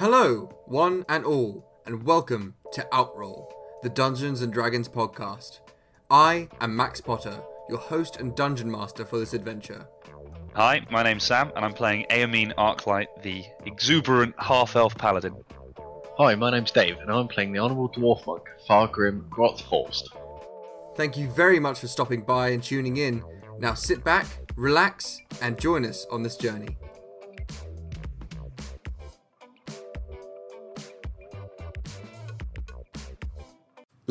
Hello, one and all, and welcome to Outroll, the Dungeons and Dragons podcast. I am Max Potter, your host and dungeon master for this adventure. Hi, my name's Sam, and I'm playing Aamine Arclight, the exuberant half-elf paladin. Hi, my name's Dave, and I'm playing the Honourable Dwarf Monk, Fargrim Grothhorst. Thank you very much for stopping by and tuning in. Now sit back, relax, and join us on this journey.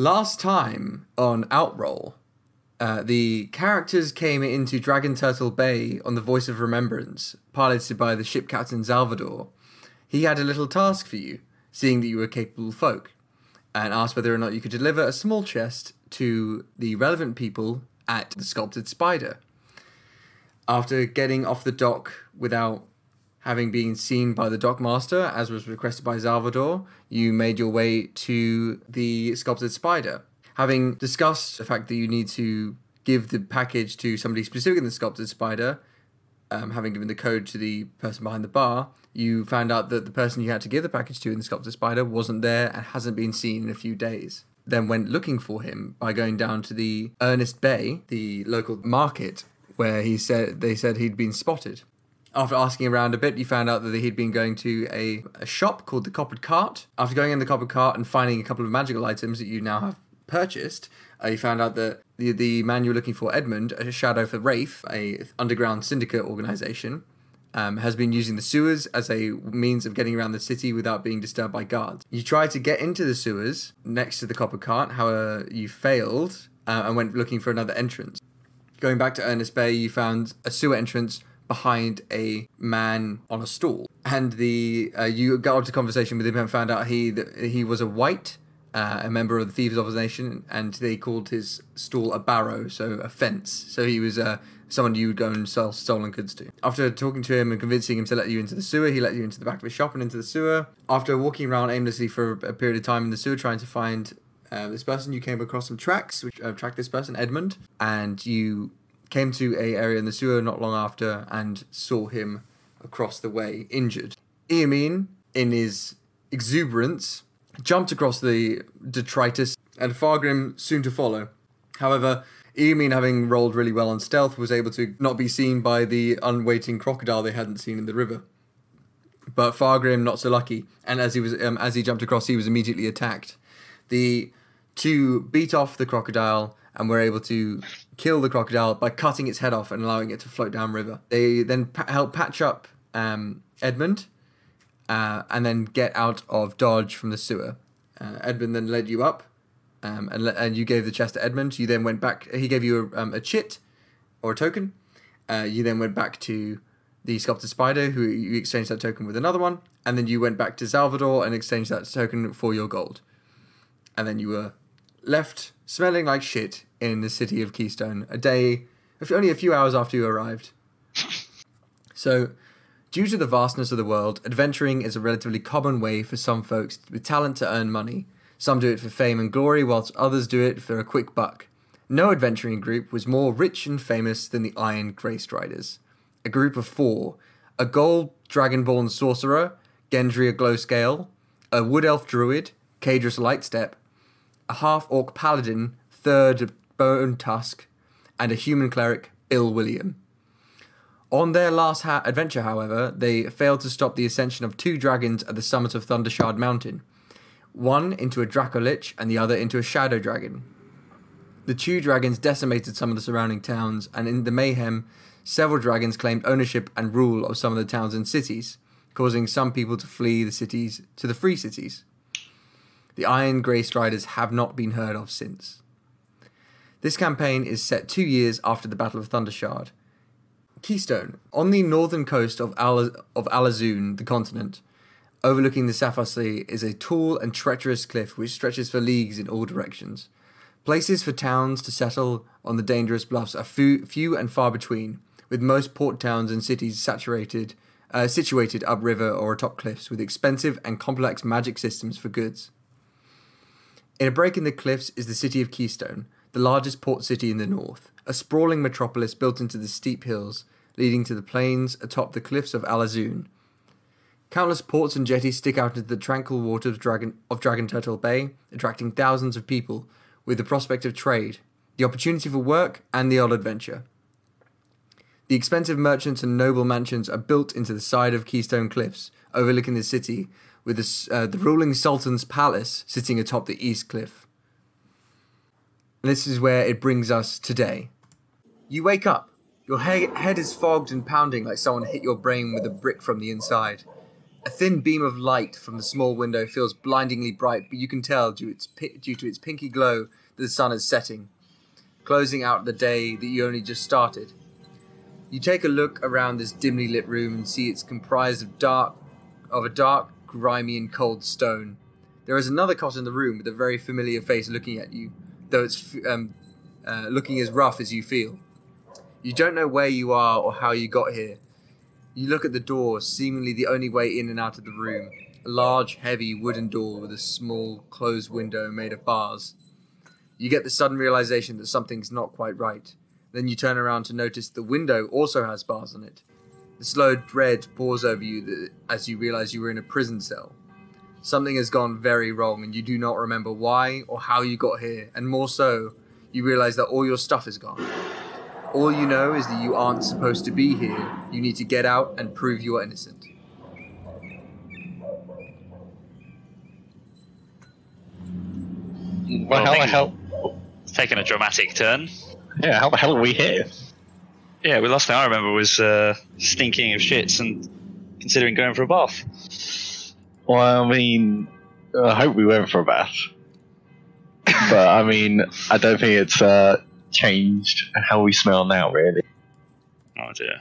Last time on Outroll, uh, the characters came into Dragon Turtle Bay on the Voice of Remembrance, piloted by the ship captain Salvador. He had a little task for you, seeing that you were capable folk, and asked whether or not you could deliver a small chest to the relevant people at the Sculpted Spider. After getting off the dock without having been seen by the dockmaster, as was requested by Salvador, you made your way to the Sculpted Spider. Having discussed the fact that you need to give the package to somebody specific in the Sculpted Spider, um, having given the code to the person behind the bar, you found out that the person you had to give the package to in the Sculpted Spider wasn't there and hasn't been seen in a few days. Then went looking for him by going down to the Ernest Bay, the local market, where he said they said he'd been spotted. After asking around a bit, you found out that he'd been going to a, a shop called the Coppered Cart. After going in the Coppered Cart and finding a couple of magical items that you now have purchased, uh, you found out that the the man you were looking for, Edmund, a shadow for Wraith, a underground syndicate organization, um, has been using the sewers as a means of getting around the city without being disturbed by guards. You tried to get into the sewers next to the Copper Cart, however, you failed uh, and went looking for another entrance. Going back to Ernest Bay, you found a sewer entrance behind a man on a stool, and the uh, you got into conversation with him and found out he that he was a white. Uh, a member of the Thieves of the Nation, and they called his stool a barrow, so a fence. So he was uh, someone you would go and sell stolen goods to. After talking to him and convincing him to let you into the sewer, he let you into the back of his shop and into the sewer. After walking around aimlessly for a period of time in the sewer, trying to find uh, this person, you came across some tracks which uh, tracked this person, Edmund, and you came to a area in the sewer not long after and saw him across the way injured. Eamine, in his exuberance, jumped across the detritus, and Fargrim soon to follow. However, Eamine, having rolled really well on stealth, was able to not be seen by the unwaiting crocodile they hadn't seen in the river. But Fargrim not so lucky, and as he was um, as he jumped across, he was immediately attacked. The two beat off the crocodile and were able to kill the crocodile by cutting its head off and allowing it to float down river. They then pa- helped patch up um, Edmund uh, and then get out of dodge from the sewer. Uh, Edmund then led you up um, and, le- and you gave the chest to Edmund. You then went back. He gave you a, um, a chit or a token. Uh, you then went back to the sculpted spider, who you exchanged that token with another one, and then you went back to Salvador and exchanged that token for your gold. And then you were left smelling like shit in the city of Keystone a day, only a few hours after you arrived. so, due to the vastness of the world, adventuring is a relatively common way for some folks with talent to earn money. Some do it for fame and glory, whilst others do it for a quick buck. No adventuring group was more rich and famous than the Iron Grey Striders. A group of four a gold dragonborn sorcerer, Gendria Glowscale, a wood elf druid, Cadrus Lightstep, a half orc paladin, Third Bone Tusk, and a human cleric, Bill William. On their last ha- adventure, however, they failed to stop the ascension of two dragons at the summit of Thundershard Mountain, one into a Dracolich and the other into a Shadow Dragon. The two dragons decimated some of the surrounding towns, and in the mayhem, several dragons claimed ownership and rule of some of the towns and cities, causing some people to flee the cities to the free cities. The Iron Grey Striders have not been heard of since. This campaign is set two years after the Battle of Thundershard. Keystone, on the northern coast of, Al- of Alazun, the continent, overlooking the Sapphire Sea, is a tall and treacherous cliff which stretches for leagues in all directions. Places for towns to settle on the dangerous bluffs are few, few and far between, with most port towns and cities saturated, uh, situated upriver or atop cliffs with expensive and complex magic systems for goods. In a break in the cliffs is the city of Keystone, the largest port city in the north, a sprawling metropolis built into the steep hills leading to the plains atop the cliffs of Alazoon. Countless ports and jetties stick out into the tranquil waters of Dragon, of Dragon Turtle Bay, attracting thousands of people with the prospect of trade, the opportunity for work, and the odd adventure. The expensive merchants and noble mansions are built into the side of Keystone Cliffs, overlooking the city, with the, uh, the ruling Sultan's palace sitting atop the east cliff. And this is where it brings us today. You wake up. Your he- head is fogged and pounding like someone hit your brain with a brick from the inside. A thin beam of light from the small window feels blindingly bright, but you can tell due, its pi- due to its pinky glow that the sun is setting, closing out the day that you only just started. You take a look around this dimly lit room and see it's comprised of dark, of a dark, grimy and cold stone. There is another cot in the room with a very familiar face looking at you, though it's um, uh, looking as rough as you feel. You don't know where you are or how you got here. You look at the door, seemingly the only way in and out of the room. A large, heavy wooden door with a small, closed window made of bars. You get the sudden realization that something's not quite right. Then you turn around to notice the window also has bars on it. The slow dread pours over you as you realize you were in a prison cell. Something has gone very wrong, and you do not remember why or how you got here, and more so, you realize that all your stuff is gone. All you know is that you aren't supposed to be here. You need to get out and prove you are innocent. Well, Well, how the hell? It's taken a dramatic turn. Yeah, how the hell are we here? Yeah, well, last thing I remember was uh, stinking of shits and considering going for a bath. Well, I mean, I hope we went for a bath. but I mean, I don't think it's uh, changed how we smell now, really. Oh dear.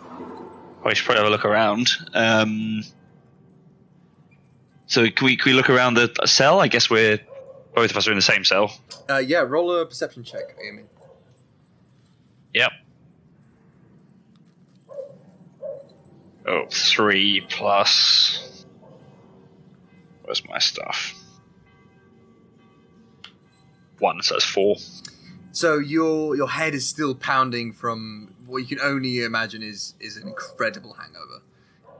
Well, we should probably have a look around. Um, so can we, can we look around the cell? I guess we're both of us are in the same cell. Uh, yeah, roll a perception check, Amy. Yep. Oh, three plus. Where's my stuff? One, so four. So your your head is still pounding from what you can only imagine is is an incredible hangover.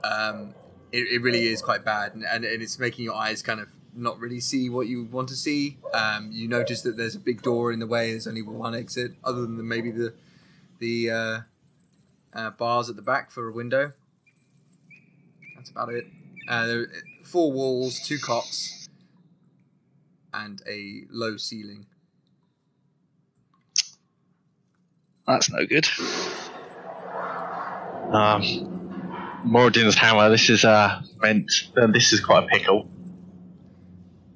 Um, it, it really is quite bad, and, and, and it's making your eyes kind of not really see what you want to see. Um, you notice that there's a big door in the way. There's only one exit, other than maybe the the uh, uh, bars at the back for a window. That's about it. Uh, there, four walls, two cots, and a low ceiling. That's no good. Um, Moradin's hammer. This is uh meant. Uh, this is quite a pickle.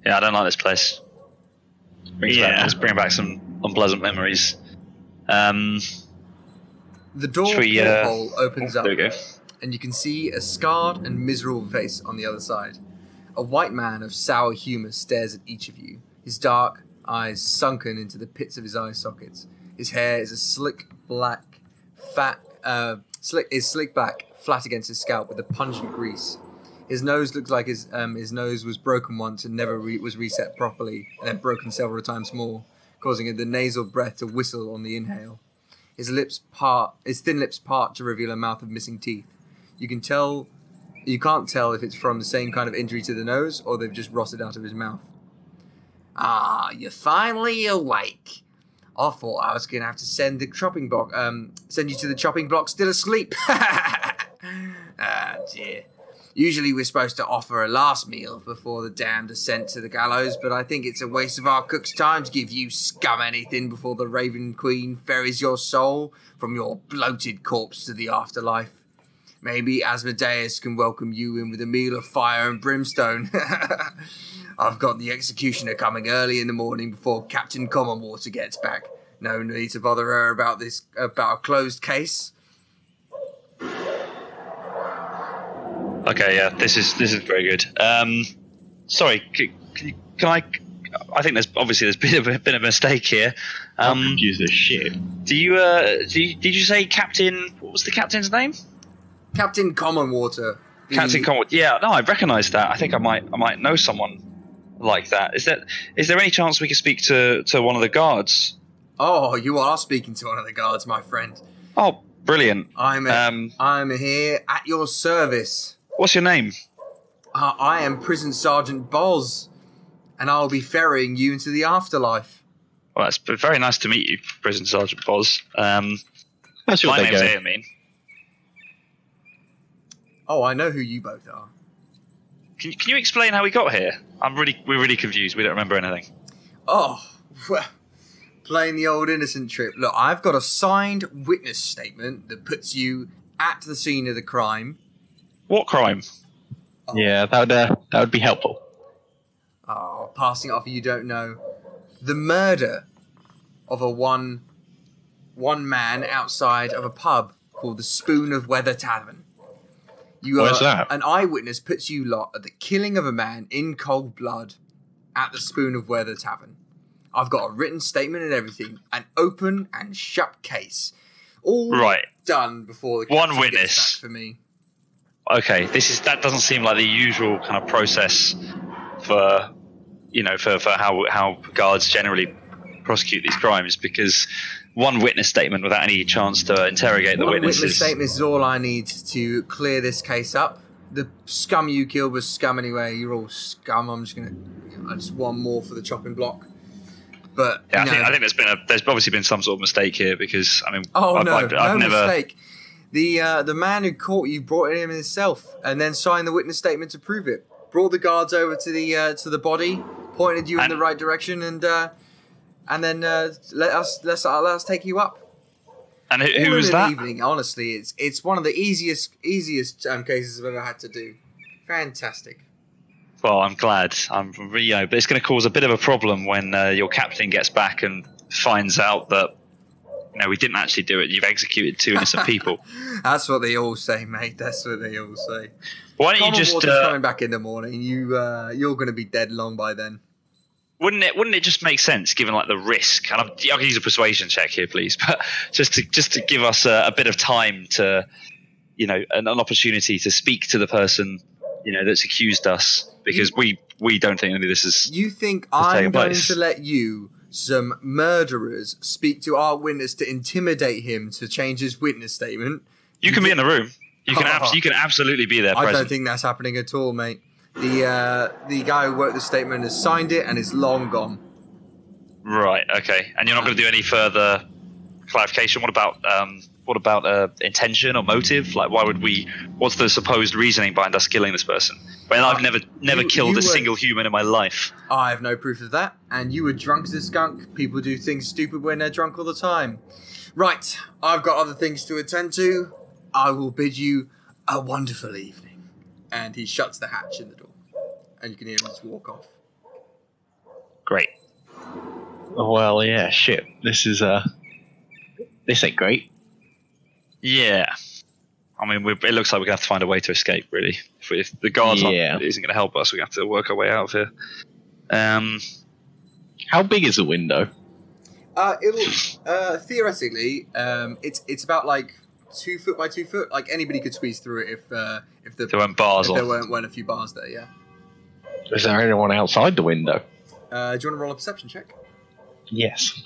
Yeah, I don't like this place. Brings Yeah. back, let's bring back some unpleasant memories. Um, The door Should we, uh, porthole opens up, there we go. and you can see a scarred and miserable face on the other side. A white man of sour humour stares at each of you, his dark eyes sunken into the pits of his eye sockets. His hair is a slick black, fat, uh, slick is slick back, flat against his scalp with a pungent grease. His nose looks like his um, his nose was broken once and never re- was reset properly, and then broken several times more, causing the nasal breath to whistle on the inhale. His lips part, his thin lips part to reveal a mouth of missing teeth. You can tell, you can't tell if it's from the same kind of injury to the nose or they've just rotted out of his mouth. Ah, you're finally awake. I thought I was gonna have to send the chopping block, um, send you to the chopping block still asleep. ah dear. Usually we're supposed to offer a last meal before the damned are sent to the gallows, but I think it's a waste of our cook's time to give you scum anything before the Raven Queen ferries your soul from your bloated corpse to the afterlife. Maybe Asmodeus can welcome you in with a meal of fire and brimstone. I've got the executioner coming early in the morning before Captain Commonwater gets back. No need to bother her about this about a closed case. Okay, yeah, this is this is very good. Um, sorry, c- c- can I? I think there's obviously there's been a been a mistake here. I'm Um, confused as shit. do you uh, do you, did you say Captain? What was the captain's name? Captain Commonwater. the- Captain Commonwater. Yeah, no, I recognise that. I think I might I might know someone like that. Is that is there any chance we could speak to to one of the guards? Oh, you are speaking to one of the guards, my friend. Oh, brilliant. I'm Um, I'm here at your service. What's your name? Uh, I am Prison Sergeant Boz, and I'll be ferrying you into the afterlife. Well, it's been very nice to meet you, Prison Sergeant Boz. Um, That's my name's go. Amin. Oh, I know who you both are. Can, can you explain how we got here? I'm really, we're really confused. We don't remember anything. Oh, well, playing the old innocent trip. Look, I've got a signed witness statement that puts you at the scene of the crime. What crime? Yeah, that would uh, that would be helpful. Oh, passing it off you don't know. The murder of a one one man outside of a pub called the Spoon of Weather Tavern. You Where's are that? an eyewitness puts you lot at the killing of a man in cold blood at the Spoon of Weather Tavern. I've got a written statement and everything, an open and shut case. All Right. done before the One captain gets witness. back for me. Okay, this is that doesn't seem like the usual kind of process for you know for, for how how guards generally prosecute these crimes because one witness statement without any chance to interrogate the One witnesses. witness statement is all I need to clear this case up. The scum you killed was scum anyway. You're all scum. I'm just gonna. I just one more for the chopping block. But Yeah, I you think, I think there's been a there's obviously been some sort of mistake here because I mean oh I've, no, I've, no never mistake. The uh, the man who caught you brought it in himself, and then signed the witness statement to prove it. Brought the guards over to the uh, to the body, pointed you in the right direction, and uh, and then uh, let us let's uh, let us take you up. and who, who was that? Evening, honestly, it's it's one of the easiest easiest um, cases I've ever had to do. Fantastic. Well, I'm glad. I'm you know, but it's going to cause a bit of a problem when uh, your captain gets back and finds out that you know we didn't actually do it. You've executed two innocent people. That's what they all say, mate. That's what they all say. Why don't you just? Uh, coming back in the morning. You uh, you're going to be dead long by then. wouldn't it? Wouldn't it just make sense, given like the risk? And I'm, I can use a persuasion check here, please, but just to just to give us a, a bit of time to, you know, an, an opportunity to speak to the person, you know, that's accused us, because we we don't think any of this is. You think I'm going place. to let you, some murderers, speak to our witness to intimidate him to change his witness statement? You can be in the room. You can abs- you can absolutely be there I present. don't think that's happening at all, mate. The uh, the guy who wrote the statement has signed it and it's long gone. Right. Okay. And you're not going to do any further clarification. What about um, what about uh, intention or motive? Like, why would we? What's the supposed reasoning behind us killing this person? When I've never never you- killed you a were- single human in my life. I have no proof of that. And you were drunk as a skunk. People do things stupid when they're drunk all the time. Right, I've got other things to attend to. I will bid you a wonderful evening. And he shuts the hatch in the door. And you can hear him just walk off. Great. Well, yeah, shit. This is uh, this ain't great. Yeah. I mean, it looks like we're gonna have to find a way to escape. Really, if, we, if the guards Yeah. aren't, isn't going to help us, we have to work our way out of here. Um, How big is the window? Uh, it'll uh, theoretically, um, it's it's about like two foot by two foot. Like anybody could squeeze through it if uh, if the there weren't bars if there weren't, weren't a few bars there. Yeah. Is there anyone outside the window? Uh, do you want to roll a perception check? Yes.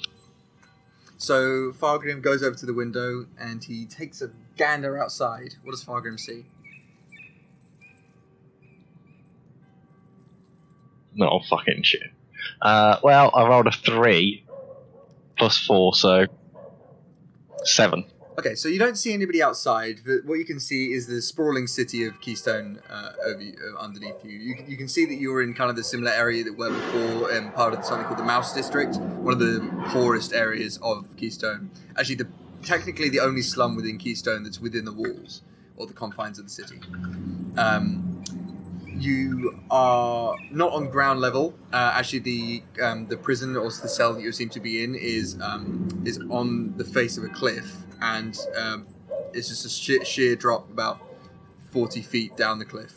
So Fargrim goes over to the window and he takes a gander outside. What does Fargrim see? No fucking shit. Uh, well, I rolled a three plus four, so seven. Okay, so you don't see anybody outside, but what you can see is the sprawling city of Keystone uh, over you, uh, underneath you. you. can- You can see that you're in kind of the similar area that were before, um, part of something called the Mouse District, one of the poorest areas of Keystone. Actually, the technically the only slum within Keystone that's within the walls or the confines of the city. Um, you are not on ground level. Uh, actually, the um, the prison or the cell that you seem to be in is um, is on the face of a cliff, and um, it's just a sheer, sheer drop about forty feet down the cliff.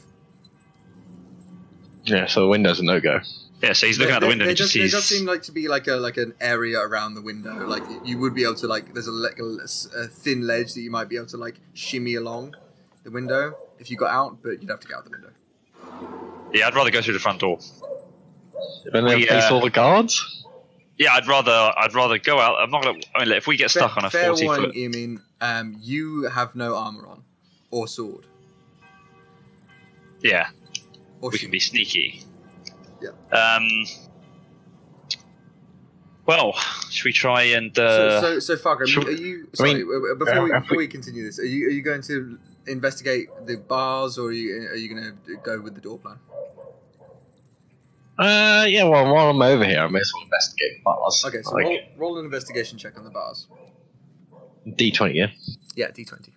Yeah, so the window's a no go. Yeah, so he's looking There- out the window. There, and there just does, there does seem like to be like a like an area around the window. Like you would be able to like there's a, like a, a thin ledge that you might be able to like shimmy along the window if you got out, but you'd have to get out the window. Yeah, I'd rather go through the front door. And then We, face uh, all the guards? Yeah, I'd rather I'd rather go out. I'm not gonna. I mean, if we get stuck on a fair forty warning, foot, Eamon, um, you have no armor on or sword. Yeah, Or we shoot. can be sneaky. Yeah. Um. Well, should we try and? Uh, so, so, so Fargrim, are you? I Sorry, mean, uh, before, we, uh, if before we- we continue this, are you are you going to investigate the bars, or are you are you going to go with the door plan? Uh, yeah. Well, while I'm over here, I may as well investigate the bars. Okay, so like roll, roll an investigation check on the bars. D20, yeah. Yeah, D twenty.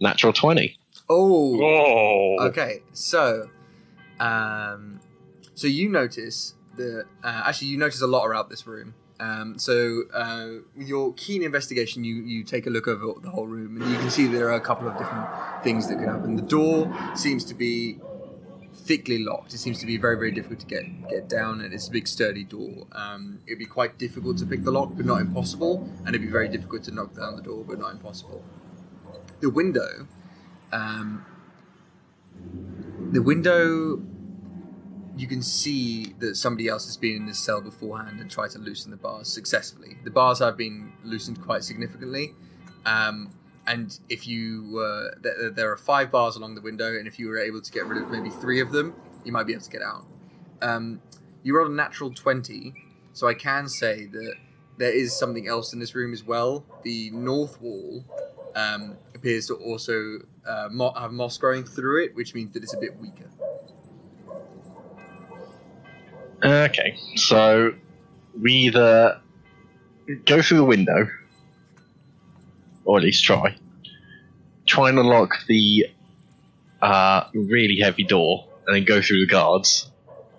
Natural 20. Oh, Whoa. Okay, so, um, so you notice that uh, actually you notice a lot around this room. Um, so uh, with your keen investigation, you you take a look over the whole room, and you can see there are a couple of different things that could happen. The door seems to be thickly locked. It seems to be very very difficult to get get down, and it's a big sturdy door. Um, it'd be quite difficult to pick the lock, but not impossible, and it'd be very difficult to knock down the door, but not impossible. The window. Um, the window you can see that somebody else has been in this cell beforehand and tried to loosen the bars successfully. The bars have been loosened quite significantly um, and if you were there, there are five bars along the window and if you were able to get rid of maybe three of them you might be able to get out. Um, you rolled a natural 20 so i can say that there is something else in this room as well. The north wall um, appears to also uh, mo- have moss growing through it, which means that it's a bit weaker. Okay, so we either go through the window, or at least try. Try and unlock the uh, really heavy door, and then go through the guards,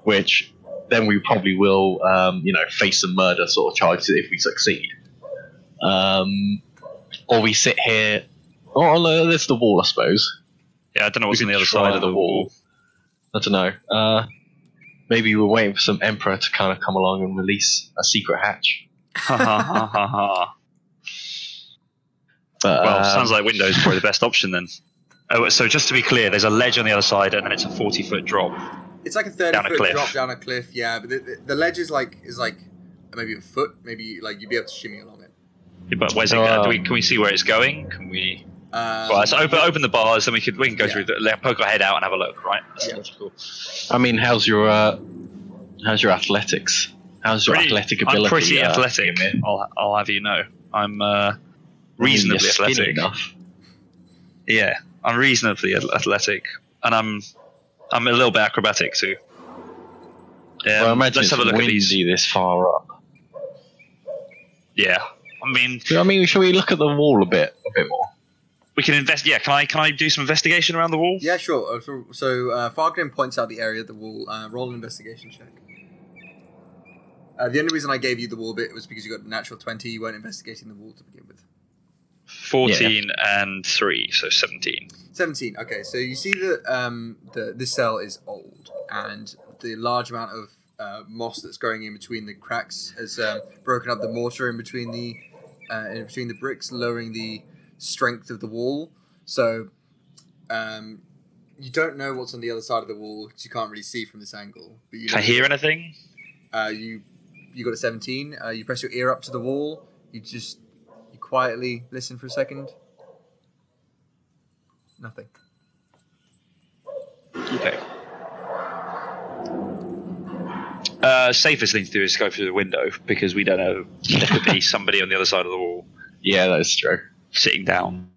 which then we probably will, um, you know, face some murder sort of charges if we succeed. Um, or we sit here. Oh, no, there's the wall, I suppose. Yeah, I don't know what's We on the other side of the wall. I don't know. Uh, maybe we're waiting for some emperor to kind of come along and release a secret hatch. Ha ha ha ha ha. But, Well, um, sounds like Windows probably the best option then. Oh, so just to be clear, there's a ledge on the other side, and then it's a 40 foot drop. It's like a thirty Down a foot cliff. drop down a cliff, yeah. But the, the, the ledge is like is like maybe a foot, maybe like you'd be able to shimmy along it. But where's it? Oh, going? Do we, can we see where it's going? Can we? Um, Well, let's open open the bars, and we could we can go Yeah. through the poke our head out and have a look, right? That's Yeah. logical. I mean, how's your uh, how's your athletics? How's your Pretty- athletic I'm pretty uh, athletic. I'll, I'll have you know. I'm uh, reasonably you're athletic. enough. Yeah, I'm reasonably athletic, and I'm I'm a little bit acrobatic too. Yeah, well, I imagine let's have a look at windy these. this far up. Yeah, I mean, I mean, shall we look at the wall a bit, a bit more? We can invest. Yeah, can I can I do some investigation around the wall? yeah, sure. Uh, So, so uh, Fargrim points out the area of the wall. Uh, roll an investigation check. Uh, the only reason I gave you the wall bit was because you got a natural twenty. You weren't investigating the wall to begin with. Fourteen and three, so seventeen. 17 okay so you see that um, the this cell is old and the large amount of uh, moss that's growing in between the cracks has um, broken up the mortar in between the uh, in between the bricks lowering the strength of the wall so um, you don't know what's on the other side of the wall because you can't really see from this angle but you Can I hear that, anything? uh, you you got a 17 uh, you press your ear up to the wall you just you quietly listen for a second nothing Okay. Uh, safest thing to do is go through the window because we don't know. If There could be somebody on the other side of the wall Yeah, that's true. Sitting down.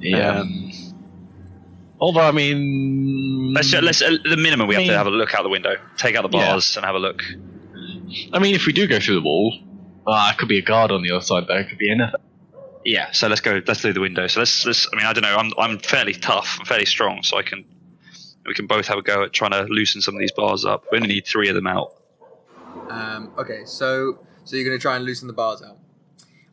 Yeah. Um, Although, I mean, let's, let's uh, the minimum we have I to mean- have a look out the window, take out the Yeah. bars, and have a look. I mean, if we do go through the wall, ah, it could be a guard on the other side. There, it could be anything. Yeah, so let's go. Let's do the window. So let's. let's I mean, I don't know. I'm I'm fairly tough. I'm fairly strong, so I can. We can both have a go at trying to loosen some of these bars up. We only need three of them out. Um, okay, so so you're gonna try and loosen the bars out.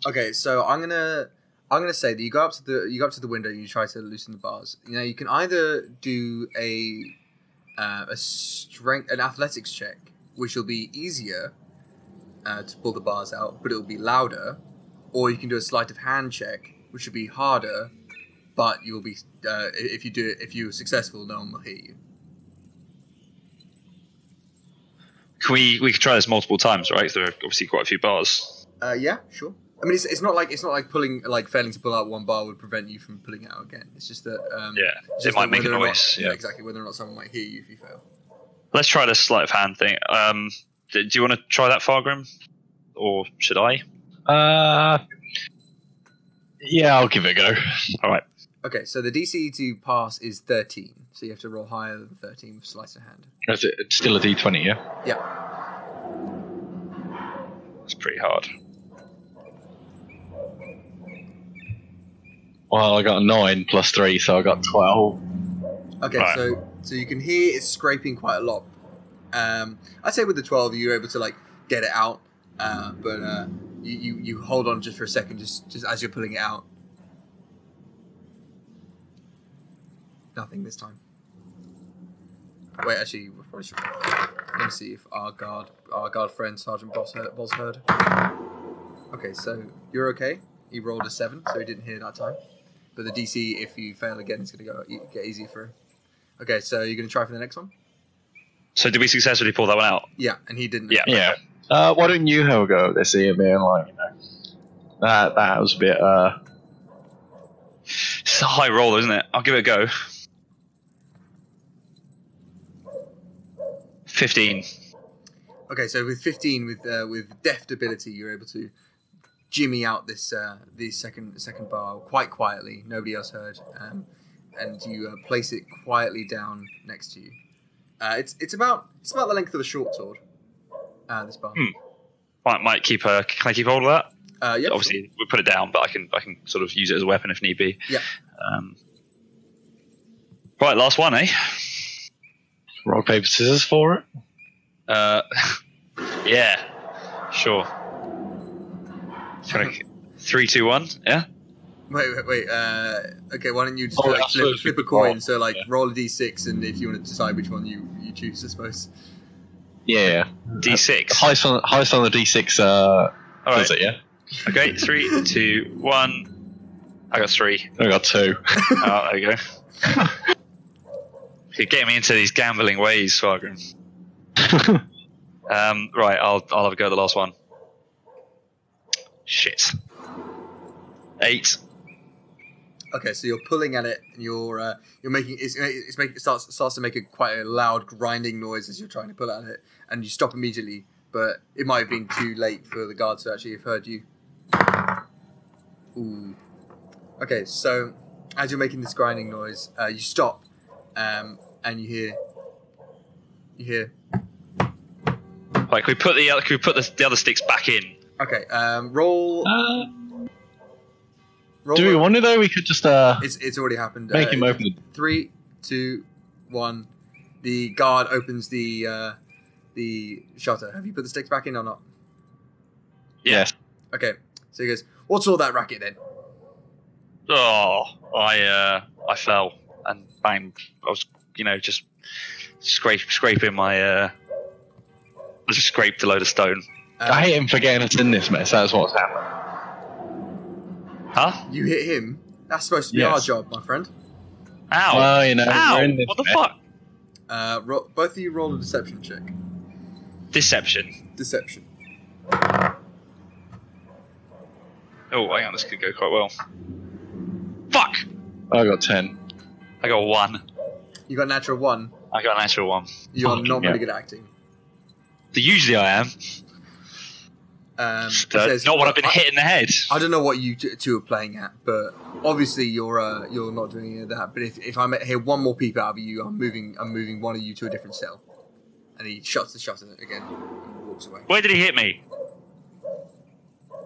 Okay, so I'm gonna I'm gonna say that you go up to the you go up to the window and you try to loosen the bars. You know, you can either do a uh, a strength an athletics check, which will be easier uh, to pull the bars out, but it'll be louder, or you can do a sleight of hand check, which will be harder, but you'll be uh, if you do it if you're successful, no one will hear you. Can we we could try this multiple times, right? there are obviously quite a few bars. Uh, yeah, sure. I mean, it's, it's not like it's not like pulling like failing to pull out one bar would prevent you from pulling it out again. It's just that um, Yeah, it's it might make a whether or not- noise, yeah. exactly. Whether or not someone might hear you if you fail. Let's try this sleight of hand thing. Um, do, do you want to try that, Fargrim, or should I? Uh, yeah, I'll give it a go. All right. Okay, so the DC to pass is thirteen, so you have to roll higher than thirteen with sleight of hand. Is it it's still a D20, yeah? Yeah. It's pretty hard. Well, I got a 9 plus 3, so I got 12. Okay, Right. so so you can hear it scraping quite a lot. Um, I'd say with the twelve, you're able to like get it out, uh, but uh, you, you you hold on just for a second, just just as you're pulling it out. Nothing this time. Wait, actually, we probably should. Let me see if our guard, our guard friend Sergeant Boz heard. Boz heard. Okay, so you're okay. He rolled a seven, so he didn't hear that time. But the DC, if you fail again, is going to go e- get easy for. him. Okay, so you're going to try for the next one. So did we successfully pull that one out? Yeah, and he didn't. Yeah. Yeah. Uh, why don't you have a go at this here, being like, you know, that that was a bit. Uh, It's a high roller, isn't it? I'll give it a go. Fifteen. Okay, so with 15, with uh, with deft ability, you're able to jimmy out this uh, the second second bar quite quietly. Nobody else heard, um, and you uh, place it quietly down next to you. Uh, it's it's about it's about the length of a short sword. Uh, this bar. Hmm. Might might keep a. Can I keep hold of that? Uh, yeah. Obviously, we put it down, but I can I can sort of use it as a weapon if need be. Yeah. Um, right, last one, eh? rock, paper, scissors for it? Uh, yeah, sure. Trying to- Three, two, one. Yeah. Wait, wait, wait. Uh, okay, why don't you just Oh, like, flip, flip a coin? for. So like Yeah. roll a d6, and if you want to decide which one you, you choose, I suppose. Yeah. D6. Highest on, highest on the D6, uh, All right. it, yeah? Okay. Three, two, one. I got three. I got 2. Oh, there you go. You're getting me into these gambling ways, Fargrim. Um, right, I'll I'll have a go at the last one. Shit. Eight. Okay, so you're pulling at it, and you're uh, you're making it's, it's making it starts starts to make a quite a loud grinding noise as you're trying to pull at it, and you stop immediately. But it might have been too late for the guards to actually have heard you. Ooh. Okay, so as you're making this grinding noise, uh, you stop, um, and you hear you hear. Right, can we put the can we put the, the other sticks back in? Okay, um, roll. uh, roll do we want to, though? We could just uh, It's it's already happened. make Uh, him open the Three, two, one. The guard opens the uh, the shutter. Have you put the sticks back in or not? Yes. Okay. So he goes, "What's all that racket then?" Oh, I uh, I fell and bang. I was, you know, just scrape scraping my. Uh, I just scraped a load of stone. Uh, I hate him for getting us in this mess. That's what's happened. Huh? You hit him. That's supposed to be Yes. our job, my friend. Ow! Well, you know, Ow! we're in this What the mess. fuck? Uh, ro- both of you roll a deception check. Deception. Deception. Oh, hang on, this could go quite well. Fuck! I got 10. I got one. You got natural one. I got an actual one. You're Fucking not very hell. good at acting. Usually I am. Um, uh, says- not what I've been I- hit in the head. I don't know what you t- two are playing at, but obviously you're uh, you're not doing any of that. But if, if I hear one more peep out of you, I'm moving I'm moving one of you to a different cell. And he shuts the shutter again and walks away. Where did he hit me?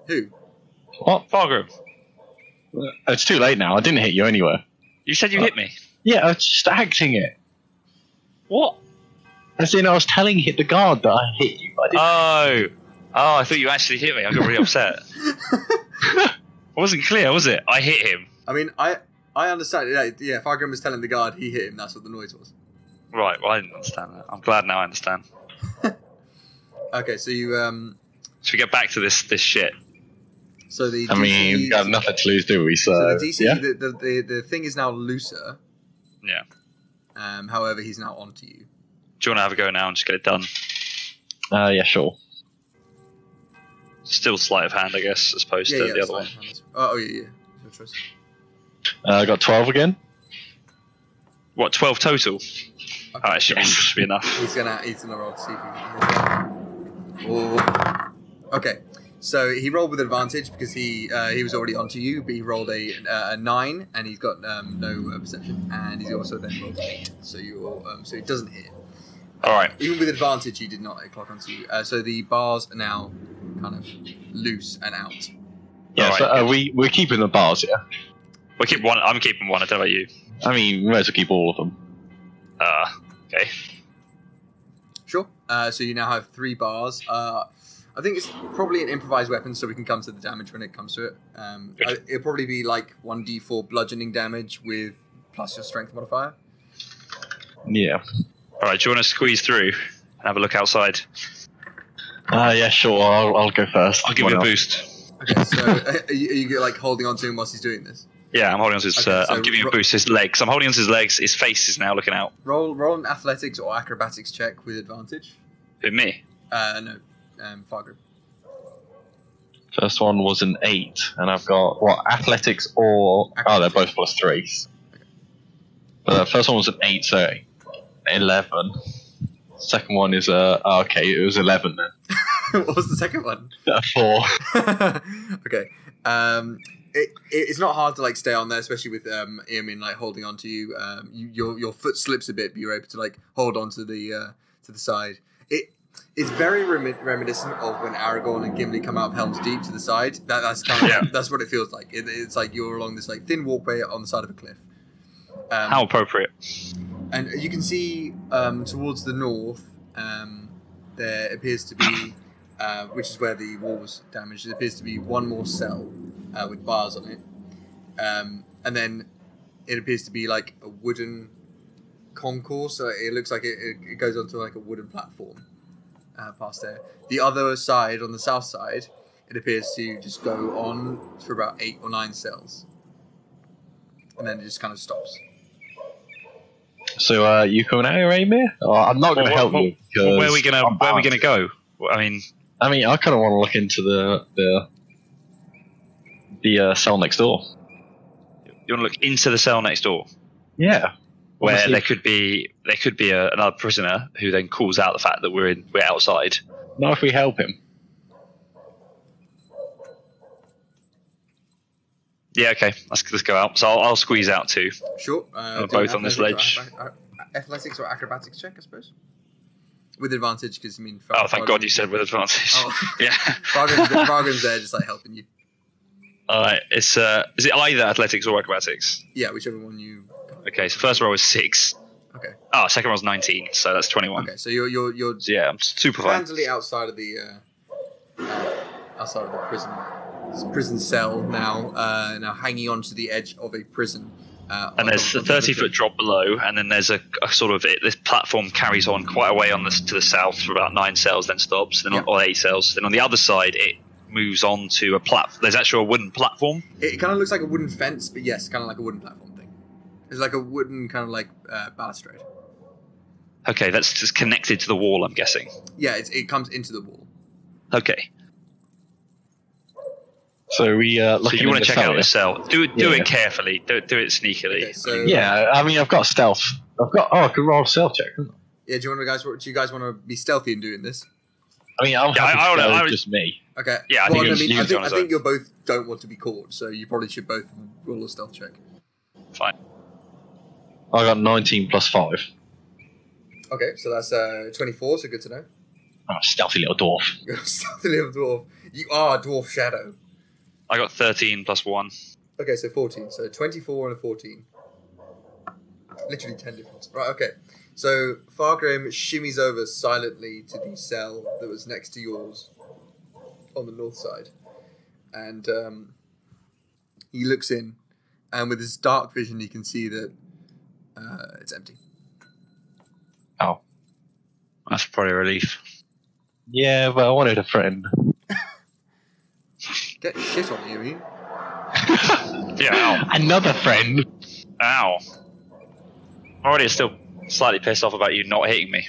Who? What? Fargrim. It's too late now. I didn't hit you anywhere. You said you hit me. Yeah, I was just acting it. What? As in, I was telling hit the guard that I hit you. But I didn't. Oh. Oh, I thought you actually hit me. I got really upset. it wasn't clear, was it? I hit him. I mean, I I understand. Yeah, yeah. If Fargrim was telling the guard he hit him, that's what the noise was. Right, well, I didn't understand that. I'm glad now I understand. Okay, so you um, Should we get back to this this shit? so the I mean, we've got nothing to lose, do we? So, so the DC yeah. the, the, the the thing is now looser. Yeah. Um, however, he's now onto you. Do you want to have a go now and just get it done? Uh, yeah, sure. Still sleight of hand, I guess, as opposed Yeah, to yeah. the other one. fine. Oh, oh, yeah, yeah. Your choice. Uh, I got 12 again. What, 12 total? Okay. Alright, should, be, should be enough. He's gonna he's gonna roll to see if he can hit. Okay, so he rolled with advantage because he uh, he was already onto you, but he rolled a, uh, a nine, and he's got um, no uh, perception, and he's also then rolled eight, so you um, so it doesn't hit. Alright, Even with advantage, he did not clock onto you. Uh, so the bars are now kind of loose and out. Yeah, so uh, we, we're keeping the bars, yeah? we keep one. I'm keeping one. I don't know about you. I mean, we might as well keep all of them. Uh, okay. Sure. Uh, so you now have three bars. Uh, I think it's probably an improvised weapon, so we can come to the damage when it comes to it. Um, Good. it'll probably be like one d4 bludgeoning damage with plus your strength modifier. Yeah. Alright, do you want to squeeze through and have a look outside? Uh, yeah, sure. I'll, I'll go first. I'll give you a not? boost. Okay, so uh, are, you, are you like holding on to him whilst he's doing this? Yeah, I'm holding on to his. Okay, uh, so I'm giving him ro- a boost. His legs. I'm holding on to his legs. His face is now looking out. Roll roll an athletics or acrobatics check with advantage. Who me? Uh, no, um, Fargrim. First one was an 8, and I've got, what, athletics or. Oh, they're both plus 3s. But the first one was an 8, so 11. Second one is a. oh, okay, it was 11 then. what was the second one? A 4. okay. Um, it, it, it's not hard to like stay on there, especially with um, Eamon like holding on to you. Um, you your your foot slips a bit, but you're able to like hold on to the uh, to the side. It it's very remi- reminiscent of when Aragorn and Gimli come out of Helm's Deep to the side. That, that's kind of Yeah. that's what it feels like. It, it's like you're along this like thin walkway on the side of a cliff. Um, How appropriate. and you can see um, towards the north um, there appears to be uh, which is where the wall was damaged there appears to be one more cell uh, with bars on it um, and then it appears to be like a wooden concourse so it looks like it, it, it goes onto like a wooden platform uh, past there the other side on the south side it appears to just go on for about eight or nine cells and then it just kind of stops So, uh, you coming out here, Amir? Oh, I'm not going to Well, help well, you. Because where are we gonna Where are we gonna go? I mean, I mean, I kind of want to look into the the the uh, cell next door. you want to look into the cell next door, Yeah. where Obviously- there could be there could be a, another prisoner who then calls out the fact that we're in we're outside. Not if we help him. Yeah, okay. Let's let's go out. So I'll, I'll squeeze out too. Sure. Uh, We're both on this athletics or ledge. Athletics or acrobatics check, I suppose. With advantage, because I mean. Oh, thank God you said with advantage. Oh. Yeah. Fargrim's, Fargrim's there, just like helping you. All right. It's uh, is it either athletics or acrobatics? Yeah, whichever one you. Okay. So first roll was six. Okay. Oh, second roll was nineteen. So that's twenty-one. Okay, so you're you're you're So yeah, I'm super fine. transiently outside of the uh, uh, outside of the prison prison cell now, uh, now hanging onto the edge of a prison. Uh, And there's a 30 foot drop below, and then there's a, a sort of it, this platform carries on quite a way on this to the south for about nine cells, then stops, then on, or eight cells. Then on the other side, it moves on to a plat. There's actually a wooden platform. It kind of looks like a wooden fence, but yes, kind of like a wooden platform thing. It's like a wooden kind of like uh, balustrade. Okay, that's just connected to the wall. I'm guessing. Yeah, it's, it comes into the wall. Okay, So we uh, so you want to check cell, out the cell? Do it. Do Yeah. it carefully. Do, it- do it sneakily. Okay, so Yeah, I mean, I've got stealth. I've got. Oh, I could roll a stealth check. yeah. Do you want to guys? Do you guys want to be stealthy in doing this? I I mean, I'm Yeah, happy I- I to would- go I with just me. Okay. Yeah, I well, think I mean, I think, I think you both don't want to be caught, so you probably should both roll a stealth check. Fine. I got 19 plus five. Okay, so that's uh, 24, so good to know. Oh, stealthy little dwarf. A stealthy little dwarf. You are a dwarf shadow. I got 13 plus one. Okay, so 14. So 24 and a 14. Literally 10 difference. Right, okay. So Fargrim shimmies over silently to the cell that was next to yours on the north side. And um, he looks in, and with his dark vision, he can see that uh, it's empty. Oh. That's probably a relief. Yeah, but I wanted a friend. Get shit on you, you. Yeah. Another friend. Ow. Ow. I'm already still slightly pissed off about you not hitting me.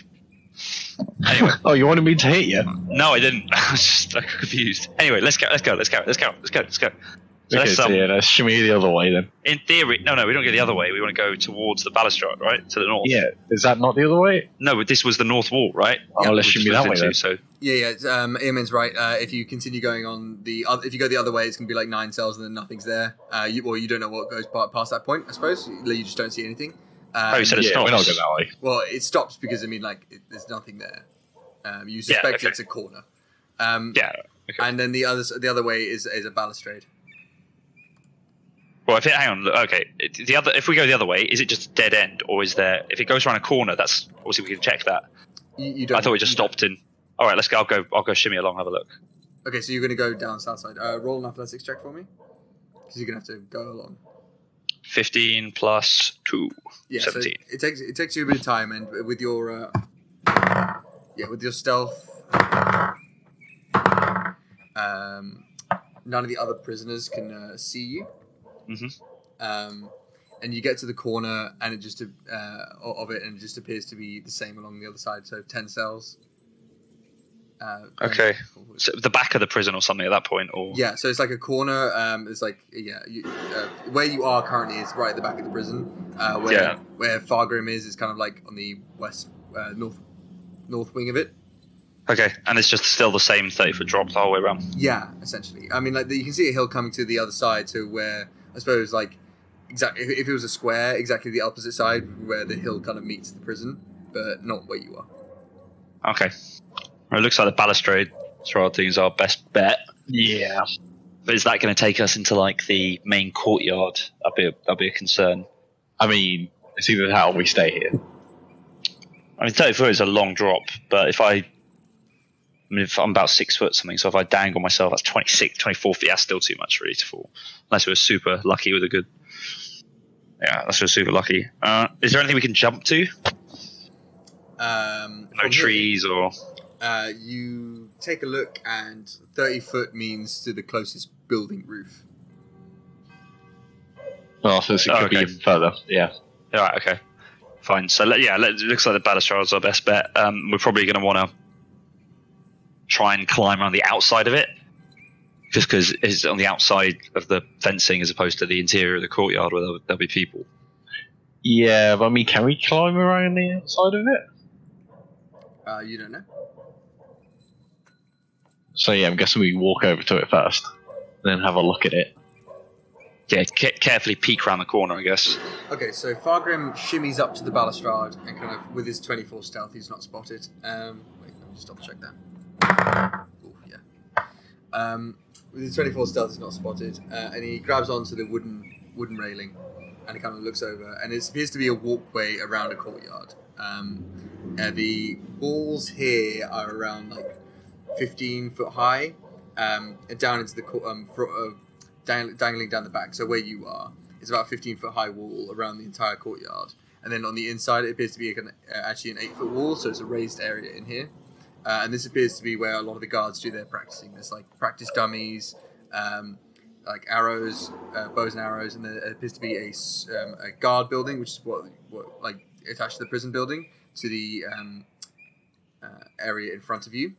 Anyway, Oh, you wanted me to hit you? no, I didn't. I was just like, confused. Anyway, let's go. Let's go. Let's go. Let's go. Let's go. Let's go. So okay, let's, so um, yeah, let's shimmy the other way then. in theory, no, no, we don't go the other way. We want to go towards the balustrade, right, to the north. Yeah, is that not the other way? No, but this was the north wall, right? Oh, Yeah, let's shimmy that way into, then. So Yeah, yeah. it's, Um, Eamon's right. Uh, if you continue going on the, other, if you go the other way, it's gonna be like nine cells and then nothing's there. Uh, you, or you don't know what goes past that point. I suppose you just don't see anything. Uh, Oh, you said it yeah, we're not going that way. Well, it stops because I mean, like, it, there's nothing there. Um, you suspect okay. it's a corner. Um, yeah. Okay. And then the other the other way is is a balustrade. Well, if it, hang on, okay. The other, if we go the other way, is it just a dead end, or is there? If it goes around a corner, that's obviously we can check that. You, you don't. I thought we just stopped in. All right, let's go. I'll go. I'll go shimmy along. Have a look. Okay, so you're gonna go down south side. Uh, roll an athletics check for me, because you're gonna have to go along. Fifteen plus two. Yeah, so 17. it takes it takes you a bit of time, and with your uh, yeah, with your stealth, um, none of the other prisoners can uh, see you. Mhm. Um, and you get to the corner, and it just uh, of it, and it just appears to be the same along the other side. So ten cells. Uh, Okay. So the back of the prison or something at that point, or Yeah, so it's like a corner. Um, it's like yeah, you, uh, where you are currently is right at the back of the prison. Uh, where Yeah. where Fargrim is is kind of like on the west uh, north north wing of it. Okay, and it's just still the same thirty foot drop the whole way around. Yeah, essentially. I mean, like you can see a hill coming to the other side to where I suppose like exactly if, if it was a square, exactly the opposite side where the hill kind of meets the prison, but not where you are. Okay. Well, it looks like the balustrade shroud thing is our best bet. Yeah. But is that going to take us into like the main courtyard? That'd be a, that'd be a concern. I mean, it's either that or we stay here. I mean, 30 foot is a long drop, but if I, I mean, if I'm about six foot something, so if I dangle myself, that's 26, 24 feet. That's still too much really to fall. Unless we were super lucky with a good. Yeah, unless we were super lucky. Uh, is there anything we can jump to? Um, No from here, trees or. uh, you take a look, and thirty foot means to the closest building roof. Oh, so it could Oh, be even further. Yeah. All right, okay, fine. So let, yeah, let, it looks like the balustrade's our best bet. Um, we're probably going to want to try and climb around the outside of it, just because it's on the outside of the fencing as opposed to the interior of the courtyard where there'll, there'll be people. Yeah, but I mean, can we climb around the outside of it? Uh, you don't know. So yeah, I'm guessing we walk over to it first, then have a look at it. Yeah, ca- carefully peek around the corner, I guess. Okay, so Fargrim shimmies up to the balustrade and kind of, with his 24 stealth, he's not spotted. Um, wait, let me just double check that. Ooh, yeah. Um, with his 24 stealth, he's not spotted, uh, and he grabs onto the wooden wooden railing, and he kind of looks over, and it appears to be a walkway around a courtyard. Um, uh, the walls here are around like 15 foot high, um, and down into the um, fro- uh, dang- dangling down the back. So where you are it's about 15 foot high wall around the entire courtyard, and then on the inside it appears to be a, uh, actually an eight foot wall, so it's a raised area in here. Uh, and this appears to be where a lot of the guards do their practicing. There's like practice dummies, um, like arrows, uh, bows and arrows, and there appears to be a, um, a guard building, which is what, what like attached to the prison building, to the um, uh, area in front of you.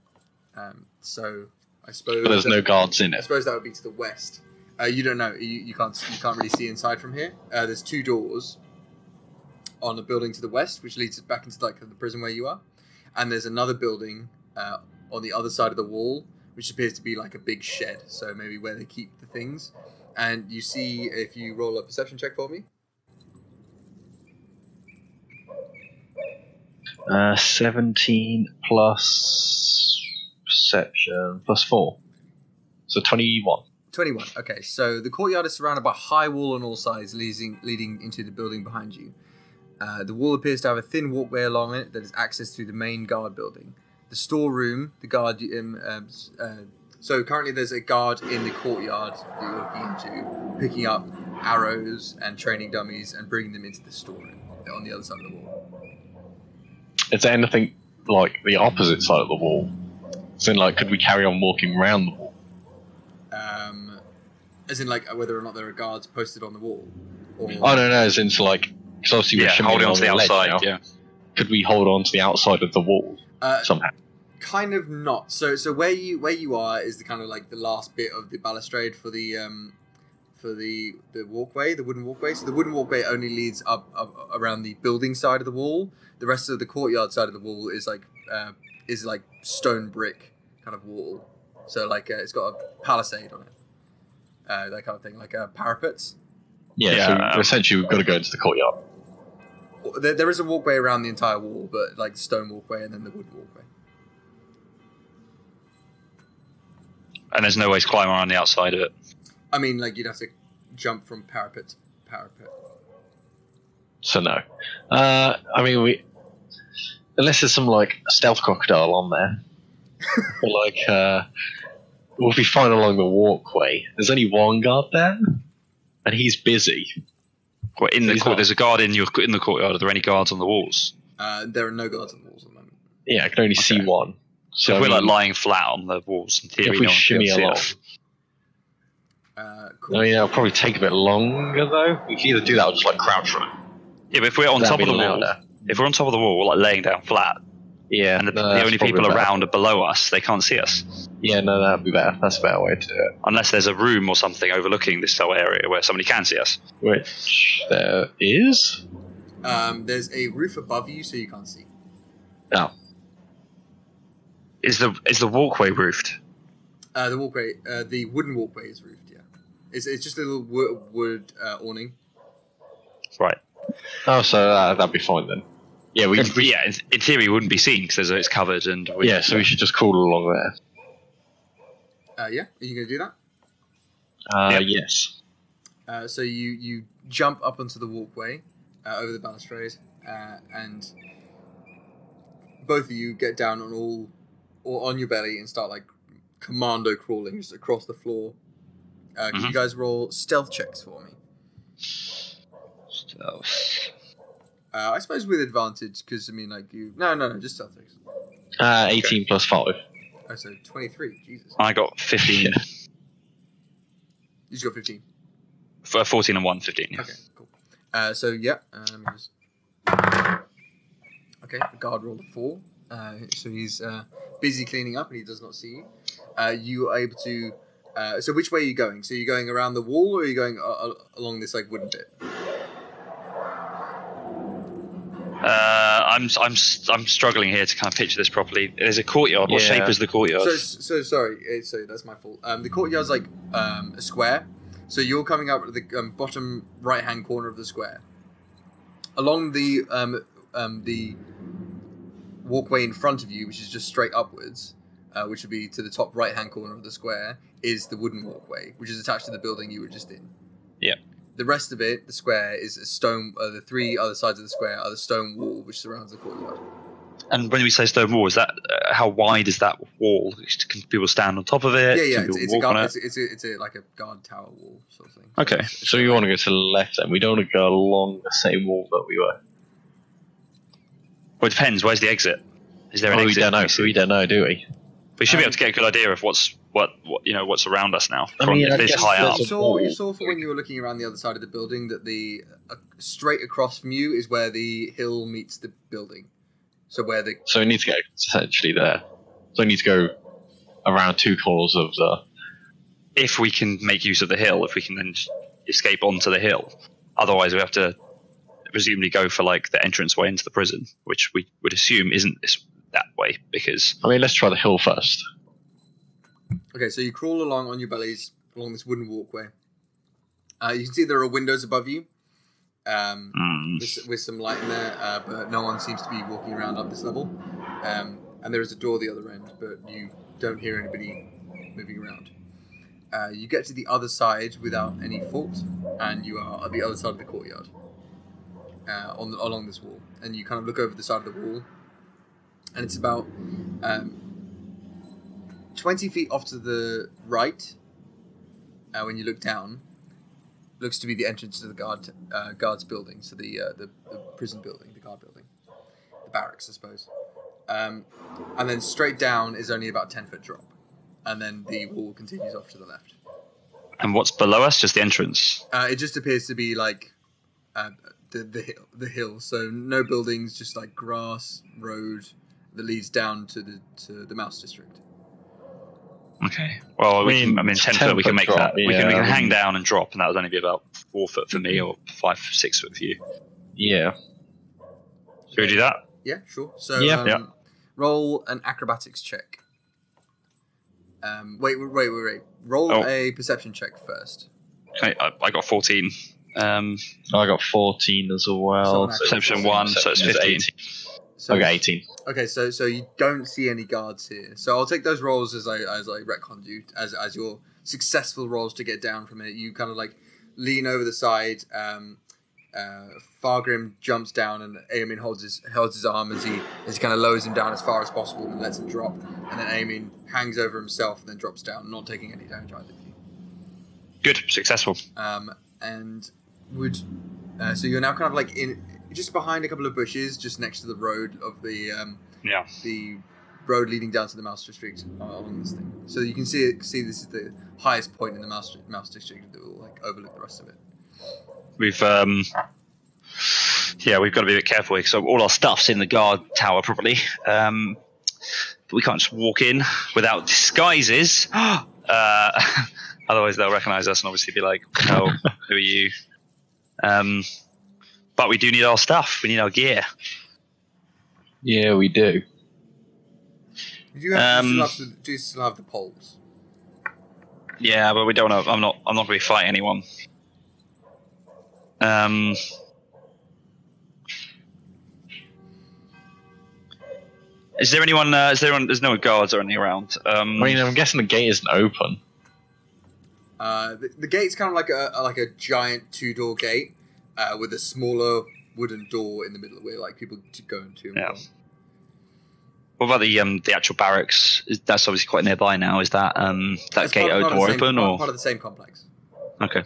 Um, so I suppose But there's that- no guards in it. I suppose that would be to the west. Uh, you don't know. You, you can't. You can't really see inside from here. Uh, there's two doors on a building to the west, which leads back into like the prison where you are, and there's another building uh, on the other side of the wall, which appears to be like a big shed. So maybe where they keep the things. And you see if you roll a perception check for me. Uh, 17 plus perception plus 4. So 21. 21. Okay, so the courtyard is surrounded by high wall on all sides, leading, leading into the building behind you. Uh, the wall appears to have a thin walkway along it that is accessed through the main guard building. The storeroom, the guard. Um, um, uh, so currently there's a guard in the courtyard that you're looking into, picking up arrows and training dummies and bringing them into the storeroom on the other side of the wall. Is there anything like the opposite side of the wall? So, like, could we carry on walking around the wall? Um, as in, like, whether or not there are guards posted on the wall. Or, Oh, no, no, as in, so, like, because obviously we're Yeah, holding on to the ledge outside. now. Yeah. Could we hold on to the outside of the wall? Uh, somehow. kind of not. So so where you where you are is the kind of like the last bit of the balustrade for the um for the the walkway, the wooden walkway. So the wooden walkway only leads up, up around the building side of the wall. The rest of the courtyard side of the wall is like uh, is like stone brick kind of wall. So like uh, it's got a palisade on it, uh, that kind of thing, like uh, parapets. Yeah, Yeah, so um, essentially we've got to go into the courtyard. There, there is a walkway around the entire wall, but like stone walkway and then the wooden walkway. And there's no way to climb around the outside of it. I mean, like you'd have to jump from parapet to parapet. So no. Uh, I mean, we unless there's some like stealth crocodile on there, but like uh, we'll be fine along the walkway. There's only one guard there, and he's busy. Well, in the He's court, not- there's a guard in your in the courtyard. Are there any guards on the walls? Uh, there are no guards on the walls at the moment. Yeah, I can only see Okay. one. So, So if we're like lying flat on the walls, in theory, if we no one should be shimmy able to see along, us. Uh, cool. I mean, it'll probably take a bit longer though. We can either do that or just like crouch from it. Yeah, but if we're on That'd top be of the wall, louder. if we're on top of the wall, like laying down flat, Yeah, and the, no, the only people better. around are below us, they can't see us. Yeah, no, that'd be better. That's a better way to do it. Unless there's a room or something overlooking this whole area where somebody can see us. Which there is. Um, there's a roof above you, so you can't see. Oh, Is the is the walkway roofed? Uh, the walkway, uh, the wooden walkway is roofed. Yeah, it's, it's just a little wood, wood uh, awning. Right. oh, so uh, that'd be fine then. Yeah, we. In- we yeah, in, in theory, it wouldn't be seen because it's covered and we, yeah, so we should just crawl along there. Uh, yeah, are you gonna do that? Uh, Yep. Yes. Uh, so you you jump up onto the walkway uh, over the balustrade, uh, and both of you get down on all or on your belly and start like commando crawling just across the floor. Uh, can you guys roll stealth checks for me? Stealth. Uh, I suppose with advantage because I mean like you no no no just stealth checks. Uh, 18 plus 5. Oh, so twenty three. Jesus, I got 15, Yeah. you just got fifteen. for 14 and 1, 15. yeah. Okay, cool. Uh, so yeah, uh, let me just. Okay, the guard rolled a four. Uh, so he's uh, busy cleaning up and he does not see you. Uh, you are able to. Uh, so which way are you going? So you're going around the wall or are you going uh, uh, along this like wooden bit? Uh, I'm I'm I'm struggling here to kind of picture this properly. There's a courtyard. What Yeah. shape is the courtyard? So, so sorry, uh, so that's my fault. Um, the courtyard's like um, a square, so you're coming up at the um, bottom right hand corner of the square. Along the um, um, the walkway in front of you, which is just straight upwards, uh, which would be to the top right hand corner of the square, is the wooden walkway, which is attached to the building you were just in. Yeah. The rest of it, the square, is a stone. Uh, the three other sides of the square are the stone wall which surrounds the courtyard. and when we say stone wall, is that uh, how wide is that wall? Can people stand on top of it? Yeah, yeah, it's, it's a guard, it? it's, it's, a, it's a, like a guard tower wall sort of thing. Okay. So we want to go to the left then. We don't want to go along the same wall that we were. Well, it depends. Where's the exit? Is there an Oh, we don't know. see? We don't know, do we? We should be Um, able to get a good idea of what's what, what you know what's around us now I mean, I this guess high up. You saw, you saw from when you were looking around the other side of the building that the uh, straight across from you is where the hill meets the building. So where the So we need to go essentially there. So we need to go around two corners of the. If we can make use of the hill, if we can then escape onto the hill, otherwise we have to presumably go for like the entrance way into the prison, which we would assume isn't this that way because I mean, let's try the hill first. Okay, so you crawl along on your bellies along this wooden walkway. Uh, you can see there are windows above you, um, mm, with, with some light in there, uh, but no one seems to be walking around up this level. Um, and there is a door the other end, but you don't hear anybody moving around. Uh, you get to the other side without any fault, and you are at the other side of the courtyard, uh, on the, along this wall. And you kind of look over the side of the wall, and it's about um, twenty feet off to the right. Uh, when you look down, looks to be the entrance to the guard uh, guards building, so the, uh, the the prison building, the guard building, the barracks, I suppose. Um, and then straight down is only about ten foot drop, and then the wall continues off to the left. and what's below us? Just the entrance. Uh, it just appears to be like uh, the the hill, the hill. So no buildings, just like grass, road. that leads down to the to the mouse district. Okay. Well, we I can, mean, I mean, it's ten 10 foot we can make drop, that. we can we can I hang down and drop, and that would only be about four foot for me or five six foot for you. Yeah. Should we do that? Yeah, sure. So Yeah. um, Yeah. roll an acrobatics check. Um, wait, wait, wait, wait, wait. Roll Oh. a perception check first. Okay, I, I got fourteen. Um, I got 14 as well. So Perception one, so it's 15. So, Okay, 18. Okay, so so you don't see any guards here. So I'll take those rolls as I as I retconned you as as your successful rolls to get down from it. You kind of like lean over the side. Um, uh, Fargrim jumps down and Aemon holds his holds his arm as he as he kind of lowers him down as far as possible and lets him drop. And then Aemon hangs over himself and then drops down, not taking any damage either. good, successful. Um, and would uh, so you're now kind of like in just behind a couple of bushes, just next to the road of the um, Yeah. the road leading down to the mouse district uh, on this thing. So you can see see this is the highest point in the mouse mouse district that will like overlook the rest of it. We've um, yeah, we've got to be a bit careful because all our stuff's in the guard tower probably. Um, but we can't just walk in without disguises. uh, otherwise, they'll recognise us and obviously be like, "Oh, who are you?" Um, but we do need our stuff. We need our gear. Yeah, we do. Do you, have, do, you Um, still have to, do you still have the poles? Yeah, but we don't know. I'm not. I'm not going to be fighting anyone. Um. Is there anyone? Uh, is there? Anyone, there's no guards or anything around. Um, I mean, I'm guessing the gate isn't open. Uh, the, the gate's kind of like a, a- like a giant two door gate uh, with a smaller wooden door in the middle where like people to go into. and Yeah. from. what about the um the actual barracks? Is, that's obviously quite nearby now. Is that um that gate part- part door same- open part, or part of the same complex? okay?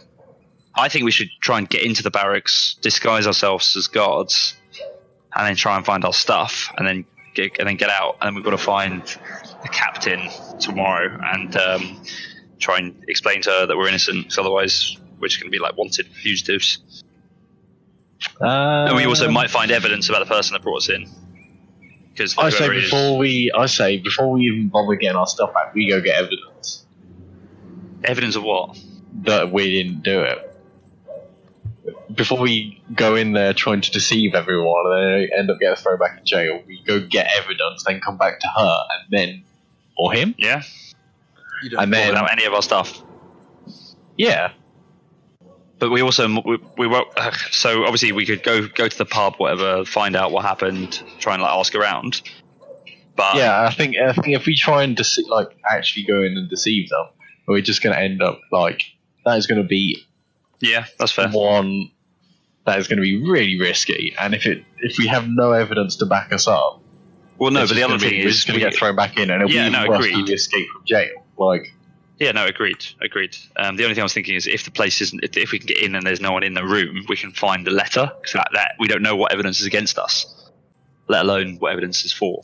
I think we should try and get into the barracks, disguise ourselves as guards, and then try and find our stuff, and then get and then get out. And then we've got to find the captain tomorrow and um, try and explain to her that we're innocent. 'cause otherwise, we're just going to be like wanted fugitives. Uh, and we also might find evidence about the person that brought us in. Because I say before we, I say before we even bother getting our stuff back, we go get evidence evidence of what? that we didn't do it. Before we go in there trying to deceive everyone and then end up getting thrown back in jail, we go get evidence, then come back to her, and then or him, Yeah, You don't. and then without any of our stuff. yeah, But we also we, we won't. Uh, so obviously we could go go to the pub, whatever, find out what happened, try and like ask around. But yeah. I think I think if we try and dece- like actually go in and deceive them, we're just going to end up like that is going to be yeah, that's fair. one that is going to be really risky, and if it if we have no evidence to back us up, Well, no, but the other be- thing we're is, just going we- to get thrown back in, and it'll Yeah, be no, worse agreed. we escape from jail. Like, yeah, no, agreed, agreed. Um, the only thing I was thinking is if the place isn't, if, if we can get in and there's no one in the room, we can find the letter because that, that we don't know what evidence is against us, let alone what evidence is for.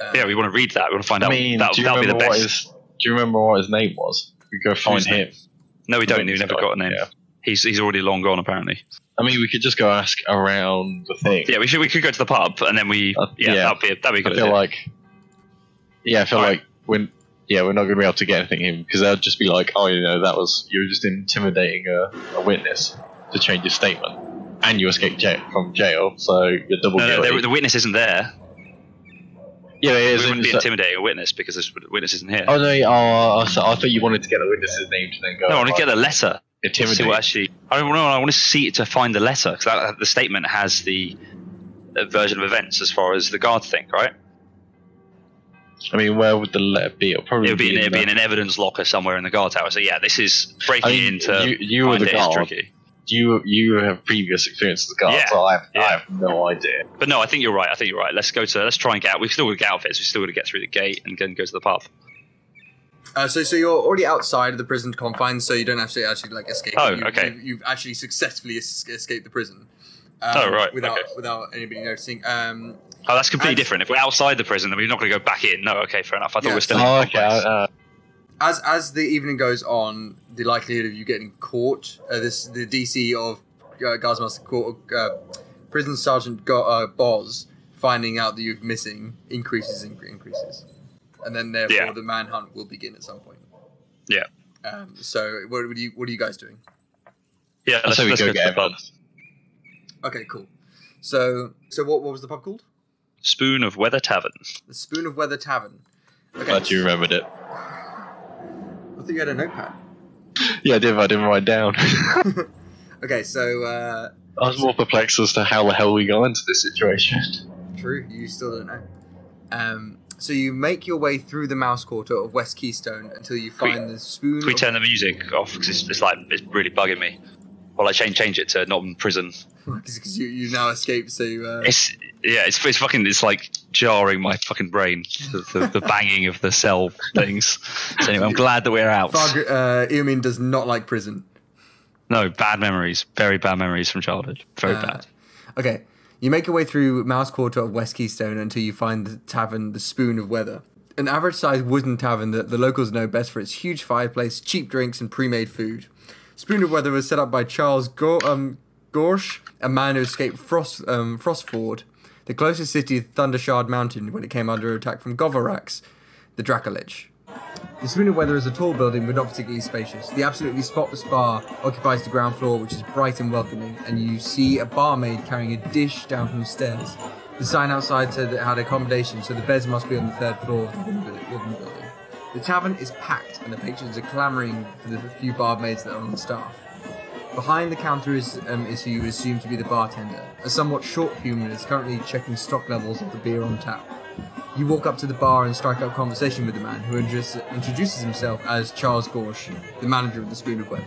Uh, Yeah, we want to read that. We want to find I out. mean, that, you that'll be the remember what best. his Do you remember what his name was? We go find name? him. No, we don't. We never got a name. Yeah. He's he's already long gone apparently. I mean, we could just go ask around the thing. Yeah, we should we could go to the pub and then we Uh, yeah, yeah. that'd be that'd be a I good. feel idea. like, yeah, I feel Alright. like when, yeah, we're not going to be able to get anything in because they'll just be like, oh, you know, that was you were just intimidating a, a witness to change your statement, and you escaped jail, from jail, so you're double no, no, the, the witness isn't there. yeah, it is. we wouldn't be intimidating a witness because this witness isn't here. Oh no! Oh, I thought I thought you wanted to get the witness's name to then go. no, I want to get the letter. See intimidate. what actually. I don't know. I want to see it to find the letter because the statement has the uh, version of events as far as the guard thing, right? I mean, where would the letter be? It'll probably It would be, in, in it'd be in an evidence locker somewhere in the guard tower. So yeah, this is breaking I mean, into. you, you were find the guard. tricky. You you have previous experience as a guard, Yeah, so I have, yeah. I have no idea. But no, I think you're right. I think you're right. Let's go to. Let's try and get out. We've still got to get outfits. We've still got to get through the gate and then go to the pub. Uh, so, so you're already outside of the prison confines, so you don't have to actually like escape. Oh, you, okay. You've, you've actually successfully es- escaped the prison. Um, Oh, right, Without okay. without anybody noticing. Um, Oh, that's completely As- different. If we're outside the prison, then we're not going to go back in. No, okay, fair enough. I thought we Yeah. were still. in Oh, the okay. Uh, as as the evening goes on, the likelihood of you getting caught, uh, this the DC of uh, Guardsmaster Court, uh, Prison Sergeant Go, uh, Boz finding out that you're missing increases and increases, and then therefore Yeah. the manhunt will begin at some point. Yeah. Um, so what, what are you what are you guys doing? Yeah, let's, so we let's go go to get the pub. Okay, cool. So so what what was the pub called? Spoon of Weather Tavern. The Spoon of Weather Tavern. Okay. Glad you remembered it. I think you had a notepad. Yeah, I did. I didn't write down. Okay, so uh, I was more perplexed as to how the hell we got into this situation. True, you still don't know. Um, so you make your way through the mouse quarter of West Keystone until you Can we- find the spoon. Can we of- turn the music off? Because it's, it's like it's really bugging me. Well, I change change it to not in prison. Because you you now escaped. So uh, It's yeah, it's it's fucking it's like jarring my fucking brain. The, the, the banging of the cell things. So anyway, I'm glad that we're out. Far, uh, Eomin does not like prison. No, bad memories. Very bad memories from childhood. Very Uh, bad. Okay, you make your way through Mouse Quarter of West Keystone until you find the tavern, the Spoon of Weather. An average-sized wooden tavern that the locals know best for its huge fireplace, cheap drinks, and pre-made food. Spoon of Weather was set up by Charles Go- um, Gorsh, a man who escaped Frost um, Frostford, the closest city to Thundershard Mountain when it came under attack from Govorax, the Dracolich. The Spoon of Weather is a tall building but not particularly spacious. The absolutely spotless bar occupies the ground floor, which is bright and welcoming, and you see a barmaid carrying a dish down from the stairs. The sign outside said it had accommodation, so the beds must be on the third floor of the wooden building. The tavern is packed, and the patrons are clamouring for the few barmaids that are on staff. Behind the counter is, um, is who you assume to be the bartender. A somewhat short human is currently checking stock levels of the beer on tap. You walk up to the bar and strike up conversation with the man, who introduce- introduces himself as Charles Gorsh, the manager of the Spoon of Weather.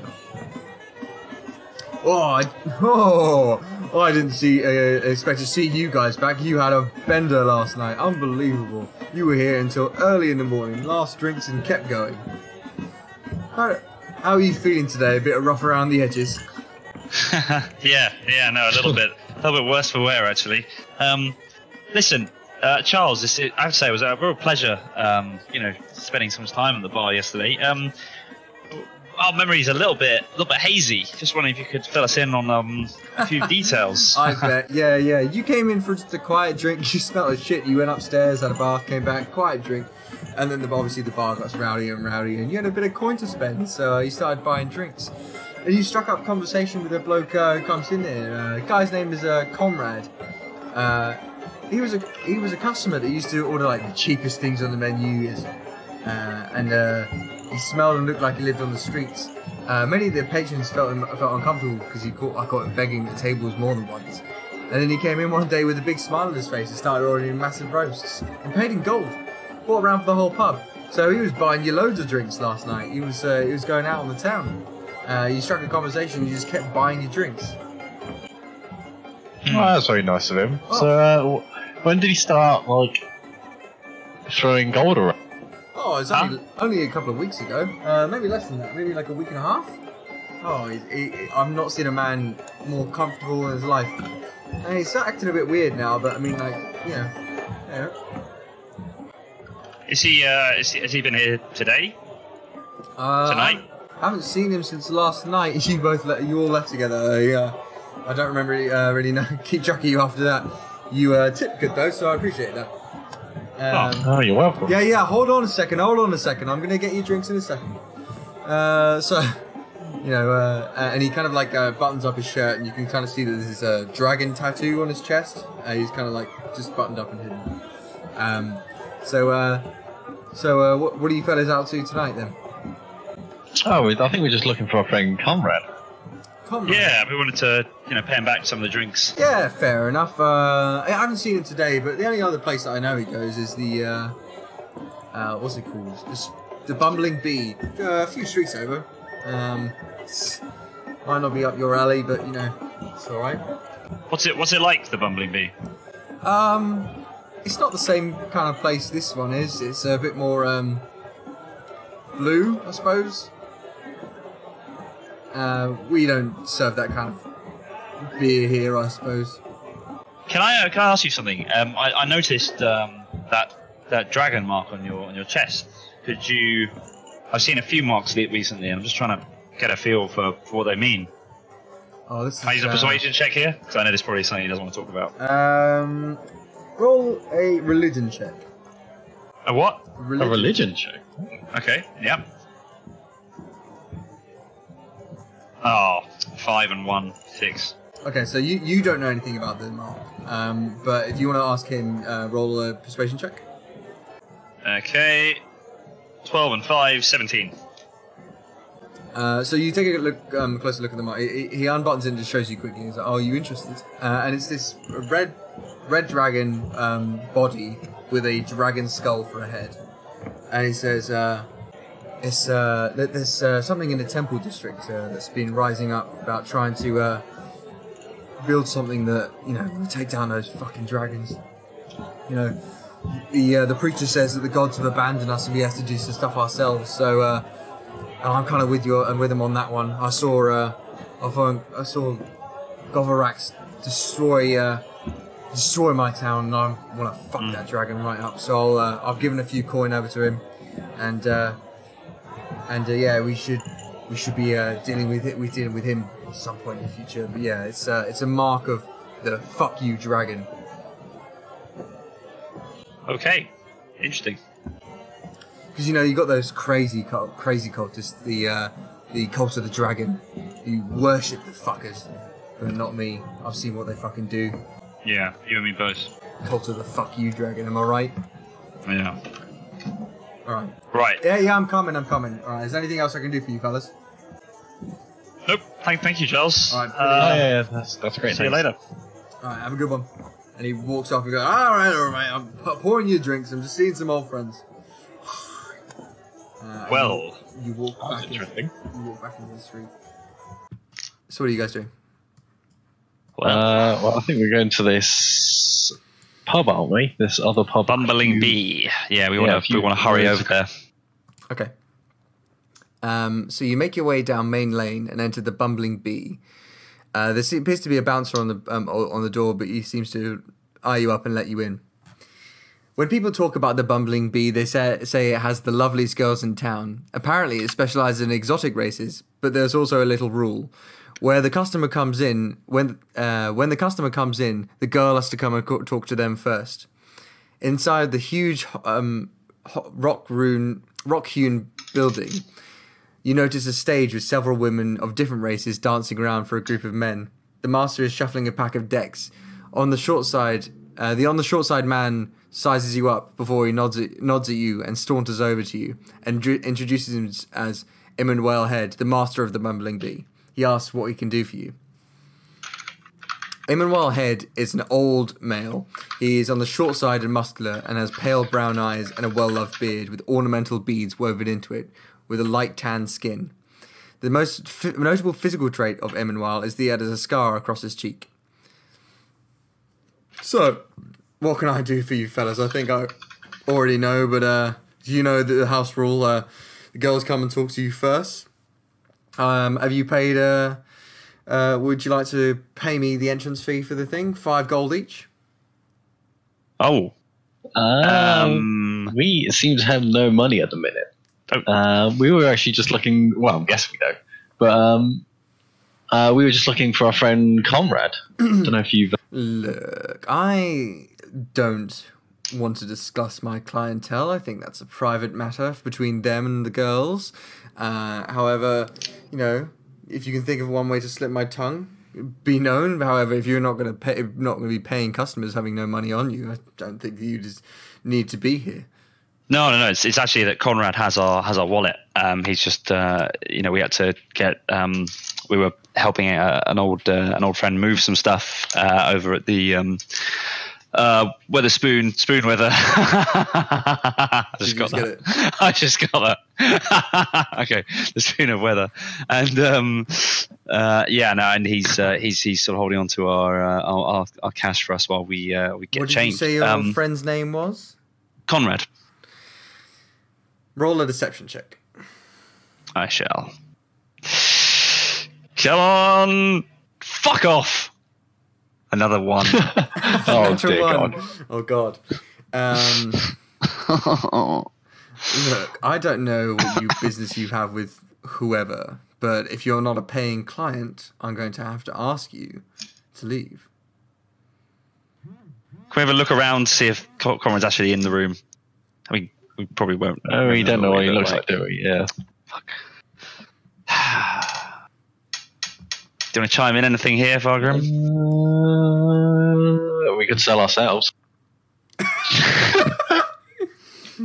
Oh, I, oh, I didn't see, uh, expect to see you guys back. You had a bender last night. Unbelievable. You were here until early in the morning, last drinks and kept going. How are you feeling today? A bit rough around the edges? yeah, yeah, no, a little bit, a little bit worse for wear actually. Um, listen, uh, Charles, this, I have to say it was a real pleasure. Um, you know, spending some time at the bar yesterday. Um, our memory's a little bit, a little bit hazy. Just wondering if you could fill us in on um, a few details. I bet. Yeah, yeah. You came in for just a quiet drink. You smelled like shit. You went upstairs, had a bath, came back, quiet drink, and then the, obviously the bar got rowdier and rowdier, and you had a bit of coin to spend, so you started buying drinks. And you struck up conversation with a bloke uh, who comes in there. Uh, guy's name is uh, Conrad. Uh, he was a he was a customer that used to order like the cheapest things on the menu, uh, and uh, he smelled and looked like he lived on the streets. Uh, many of the patrons felt felt uncomfortable because he caught I caught him begging at tables more than once. And then he came in one day with a big smile on his face and started ordering massive roasts and paid in gold. Bought around for the whole pub. So he was buying you loads of drinks last night. He was uh, he was going out on the town. Uh, you struck a conversation. You just kept buying your drinks. Oh, that's very nice of him. Oh. So, uh, when did he start like throwing gold around? Oh, it's only, only a couple of weeks ago. Uh, maybe less than that. Maybe like a week and a half. Oh, he, he, I've not seen a man more comfortable in his life. And he's acting a bit weird now, but I mean, like, you know, you know. Is he, uh, is he? Has he been here today? Uh, Tonight? I haven't seen him since last night. You both, le- you all left together. Uh, yeah, I don't remember really, uh, really know, keep track of you after that. You uh, tipped good though, so I appreciate that. Um, Oh, you're welcome. Yeah, yeah. Hold on a second. Hold on a second. I'm gonna get you drinks in a second. Uh, so, you know, uh, uh, and he kind of like uh, buttons up his shirt, and you can kind of see that there's a dragon tattoo on his chest. Uh, he's kind of like just buttoned up and hidden. Um, so, uh, so uh, what, what are you fellas out to tonight then? Oh, we- I think we're just looking for our friend Conrad. Come on. Yeah, we wanted to, you know, pay him back some of the drinks. Yeah, fair enough. Uh, I haven't seen him today, but the only other place that I know he goes is the uh, uh, what's it called? The, the Bumbling Bee, uh, a few streets over. Um, might not be up your alley, but you know, it's all right. What's it? What's it like, the Bumbling Bee? Um, it's not the same kind of place this one is. It's a bit more um, blue, I suppose. Uh, we don't serve that kind of beer here, I suppose. Can I uh, can I ask you something? Um, I, I noticed um, that that dragon mark on your on your chest. Could you? I've seen a few marks recently, and I'm just trying to get a feel for, for what they mean. Oh, this is. Can I use a uh, persuasion check here? Because I know this is probably something he doesn't want to talk about. Um, Roll a religion check. A what? A religion check. Okay. Yep. Oh, five and one, six. Okay, so you, you don't know anything about the mark, um, but if you want to ask him, uh, roll a persuasion check. Okay. Twelve and five, seventeen. Uh, so you take a look, um, closer look at the mark. He, he unbuttons it and just shows you quickly. He's like, "Oh, are you interested?" Uh, and it's this red, red dragon um, body with a dragon skull for a head. And he says, uh, "It's uh, there's uh, something in the temple district uh, that's been rising up about trying to uh, build something that you know will take down those fucking dragons. You know, the uh, the preacher says that the gods have abandoned us and we have to do some stuff ourselves. So." And I'm kind of with you and with him on that one. I saw, I I saw Govarax destroy, destroy my town, and I want to fuck that dragon right up. So I'll, uh, I've given a few coin over to him, and uh, and uh, yeah, we should, we should be uh, dealing with it. We dealing with him at some point in the future. But yeah, it's, uh, it's a mark of the fuck you dragon. Okay. Interesting. Because you know you got those crazy cult, crazy cultists, the uh, the cult of the dragon, who worship the fuckers, but not me. I've seen what they fucking do. Yeah, you and me both. Cult of the fuck you dragon. Am I right? Yeah. All right. Right. Yeah, yeah. I'm coming. I'm coming. All right. Is there anything else I can do for you, fellas? Nope. Thank, thank you, Charles. All right, Uh, Oh, yeah, yeah, that's, that's great. see you later. All right. Have a good one. And he walks off and goes, "All right, all right. I'm p- pouring you drinks. I'm just seeing some old friends." Uh, Well, you, you walk That's back. In, interesting. you walk back into the street. So what are you guys doing? Well, Uh, well, I think we're going to this pub, aren't we? This other pub. Bumbling Bee. Yeah, we want to few we want to hurry over there. Okay. Um, so you make your way down main lane and enter the Bumbling Bee. Uh, there appears to be a bouncer on the um, on the door, but he seems to eye you up and let you in. When people talk about the Bumbling Bee, they say, say it has the loveliest girls in town. Apparently, it specializes in exotic races, but there's also a little rule. Where the customer comes in, when uh, when the customer comes in, the girl has to come and co- talk to them first. Inside the huge um, rock rune rock hewn building, you notice a stage with several women of different races dancing around for a group of men. The master is shuffling a pack of decks. On the short side, uh, the on the short side man sizes you up before he nods at, nods at you and saunters over to you and dr- introduces him as Emmanuel Head, the master of the Bumbling Bee. He asks what he can do for you. Emmanuel Head is an old male. He is on the short side and muscular and has pale brown eyes and a well loved beard with ornamental beads woven into it, with a light tan skin. The most f- notable physical trait of Emmanuel is that he has a scar across his cheek. So, what can I do for you, fellas? I think I already know, but uh, do you know the house rule? Uh, the girls come and talk to you first. Um, have you paid? Uh, uh, would you like to pay me the entrance fee for the thing? Five gold each. Oh. Um, Um. we seem to have no money at the minute. Oh. Uh, we were actually just looking. Well, I guess we don't. But um, uh, we were just looking for our friend Conrad. don't know if you've. Look, I don't want to discuss my clientele. I think that's a private matter between them and the girls. Uh, however, you know, if you can think of one way to slip my tongue, be known. However, if you're not going to pay, not going to be paying customers having no money on you, I don't think you just need to be here. No, no, no. It's, it's actually that Conrad has our has our wallet. Um, he's just, uh, you know, we had to get. Um, we were helping a, an old uh, an old friend move some stuff uh, over at the um, uh, Weatherspoon Spoon spoon Weather. I just got that. I just got that. okay, the Spoon of Weather, and um, uh, yeah, no, and he's uh, he's he's sort of holding on to our uh, our, our, our cash for us while we uh, we get change. what did changed. you say your Um, friend's name was? Conrad. Roll a deception check. I shall. Come on! Fuck off! Another one. oh Natural dear one. God. Oh god. Um, look, I don't know what you business you have with whoever, but if you're not a paying client, I'm going to have to ask you to leave. Can we have a look around to see if Co- Conrad's actually in the room? I mean, we probably won't. Oh, we don't know what he looks like, do we? Yeah. Do you want to chime in anything here, Fargrim? Uh, we could sell ourselves.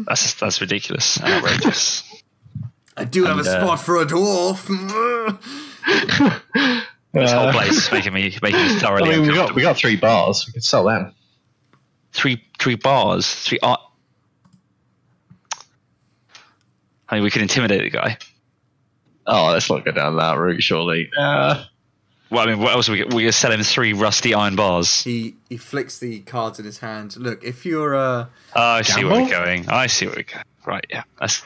That's that's ridiculous, and outrageous. I do have a uh, spot for a dwarf. This whole place is making me making me thoroughly. I mean, we got we got three bars. We could sell them. three three bars, three art. I mean, we could intimidate the guy. Oh, let's not go down that route. Surely. Uh, Well, I mean, what else? Are we we gonna sell him three rusty iron bars. he he flicks the cards in his hand. Look, if you're uh, Oh, I see where we're going. I see where we're going. Right, yeah. That's,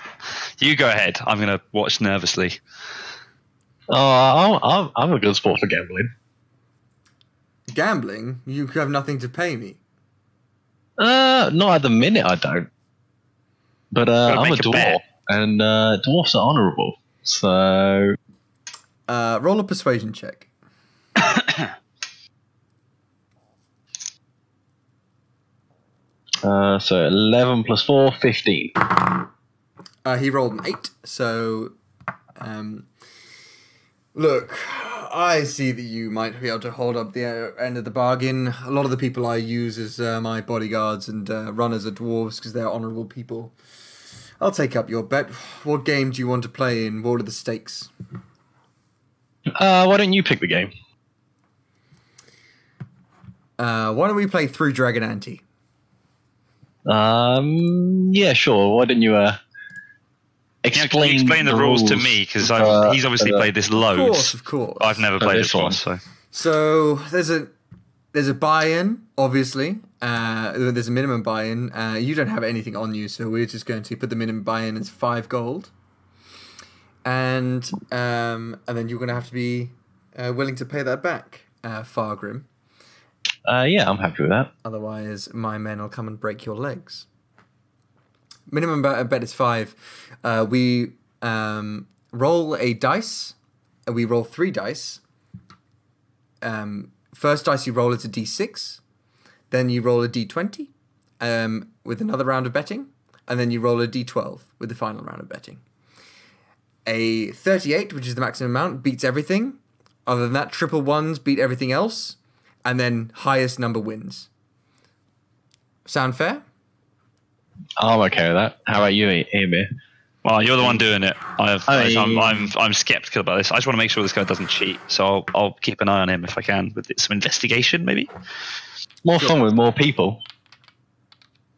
you go ahead. I'm gonna watch nervously. oh, I'm, I'm, I'm a good sport for gambling. gambling, you have nothing to pay me. Uh, not at the minute. I don't. But uh, I'm a a dwarf, bet. and uh, dwarfs are honourable. So Uh, roll a persuasion check. Uh, so 11 plus 4, 15. Uh, he rolled an eight, so um, look, I see that you might be able to hold up the uh, end of the bargain. A lot of the people I use as uh, my bodyguards and uh, runners are dwarves because they're honourable people. I'll take up your bet. What game do you want to play in? What are the stakes? Uh, why don't you pick the game? Uh, why don't we play through Dragon Ante? Um, yeah, sure. Why don't you uh, Yeah, can explain, you explain the, rules, to me because uh, he's obviously uh, played this loads. Of course, of course. I've never played this this one. one, so So there's a there's a buy-in, obviously. Uh, there's a minimum buy-in. Uh, you don't have anything on you, so we're just going to put the minimum buy-in as five gold, and um, and then you're going to have to be uh, willing to pay that back, uh, Fargrim. Uh, yeah, I'm happy with that. Otherwise, my men will come and break your legs. Minimum bet, is five. Uh, we um, roll a dice. Uh, We roll three dice. Um, first dice you roll is a d6. Then you roll a d20 um, with another round of betting. And then you roll a d12 with the final round of betting. A 38, which is the maximum amount, beats everything. Other than that, triple ones beat everything else. And then highest number wins. Sound fair? I'm okay with that. How about you, Emir? well, you're the one doing it. I've, I- I'm, I'm I'm skeptical about this. I just want to make sure this guy doesn't cheat, so I'll, I'll keep an eye on him if I can with some investigation, maybe. More fun with more people.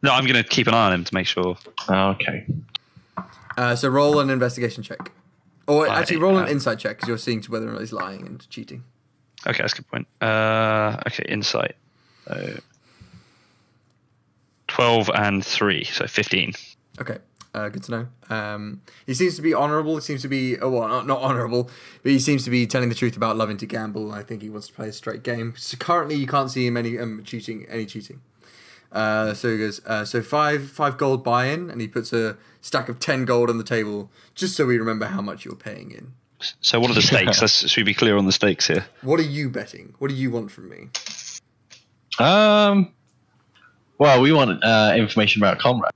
No, I'm going to keep an eye on him to make sure. Oh, okay. Uh, so roll an investigation check. Or I- actually, roll an uh, insight check because you're seeing to whether or not he's lying and cheating. Okay, that's a good point. Uh, okay, insight. Uh, Twelve and three, so fifteen. Okay, uh, good to know. Um, he seems to be honourable. He seems to be, oh, well, not, not honourable, but he seems to be telling the truth about loving to gamble. I think he wants to play a straight game. So currently, you can't see him any um, cheating. Any cheating. Uh, so he goes. Uh, so five five gold buy-in, and he puts a stack of ten gold on the table, just so we remember how much you're paying in. So what are the stakes? Let's, should we be clear on the stakes here? What are you betting? What do you want from me? Um, well, we want uh, information about Conrad.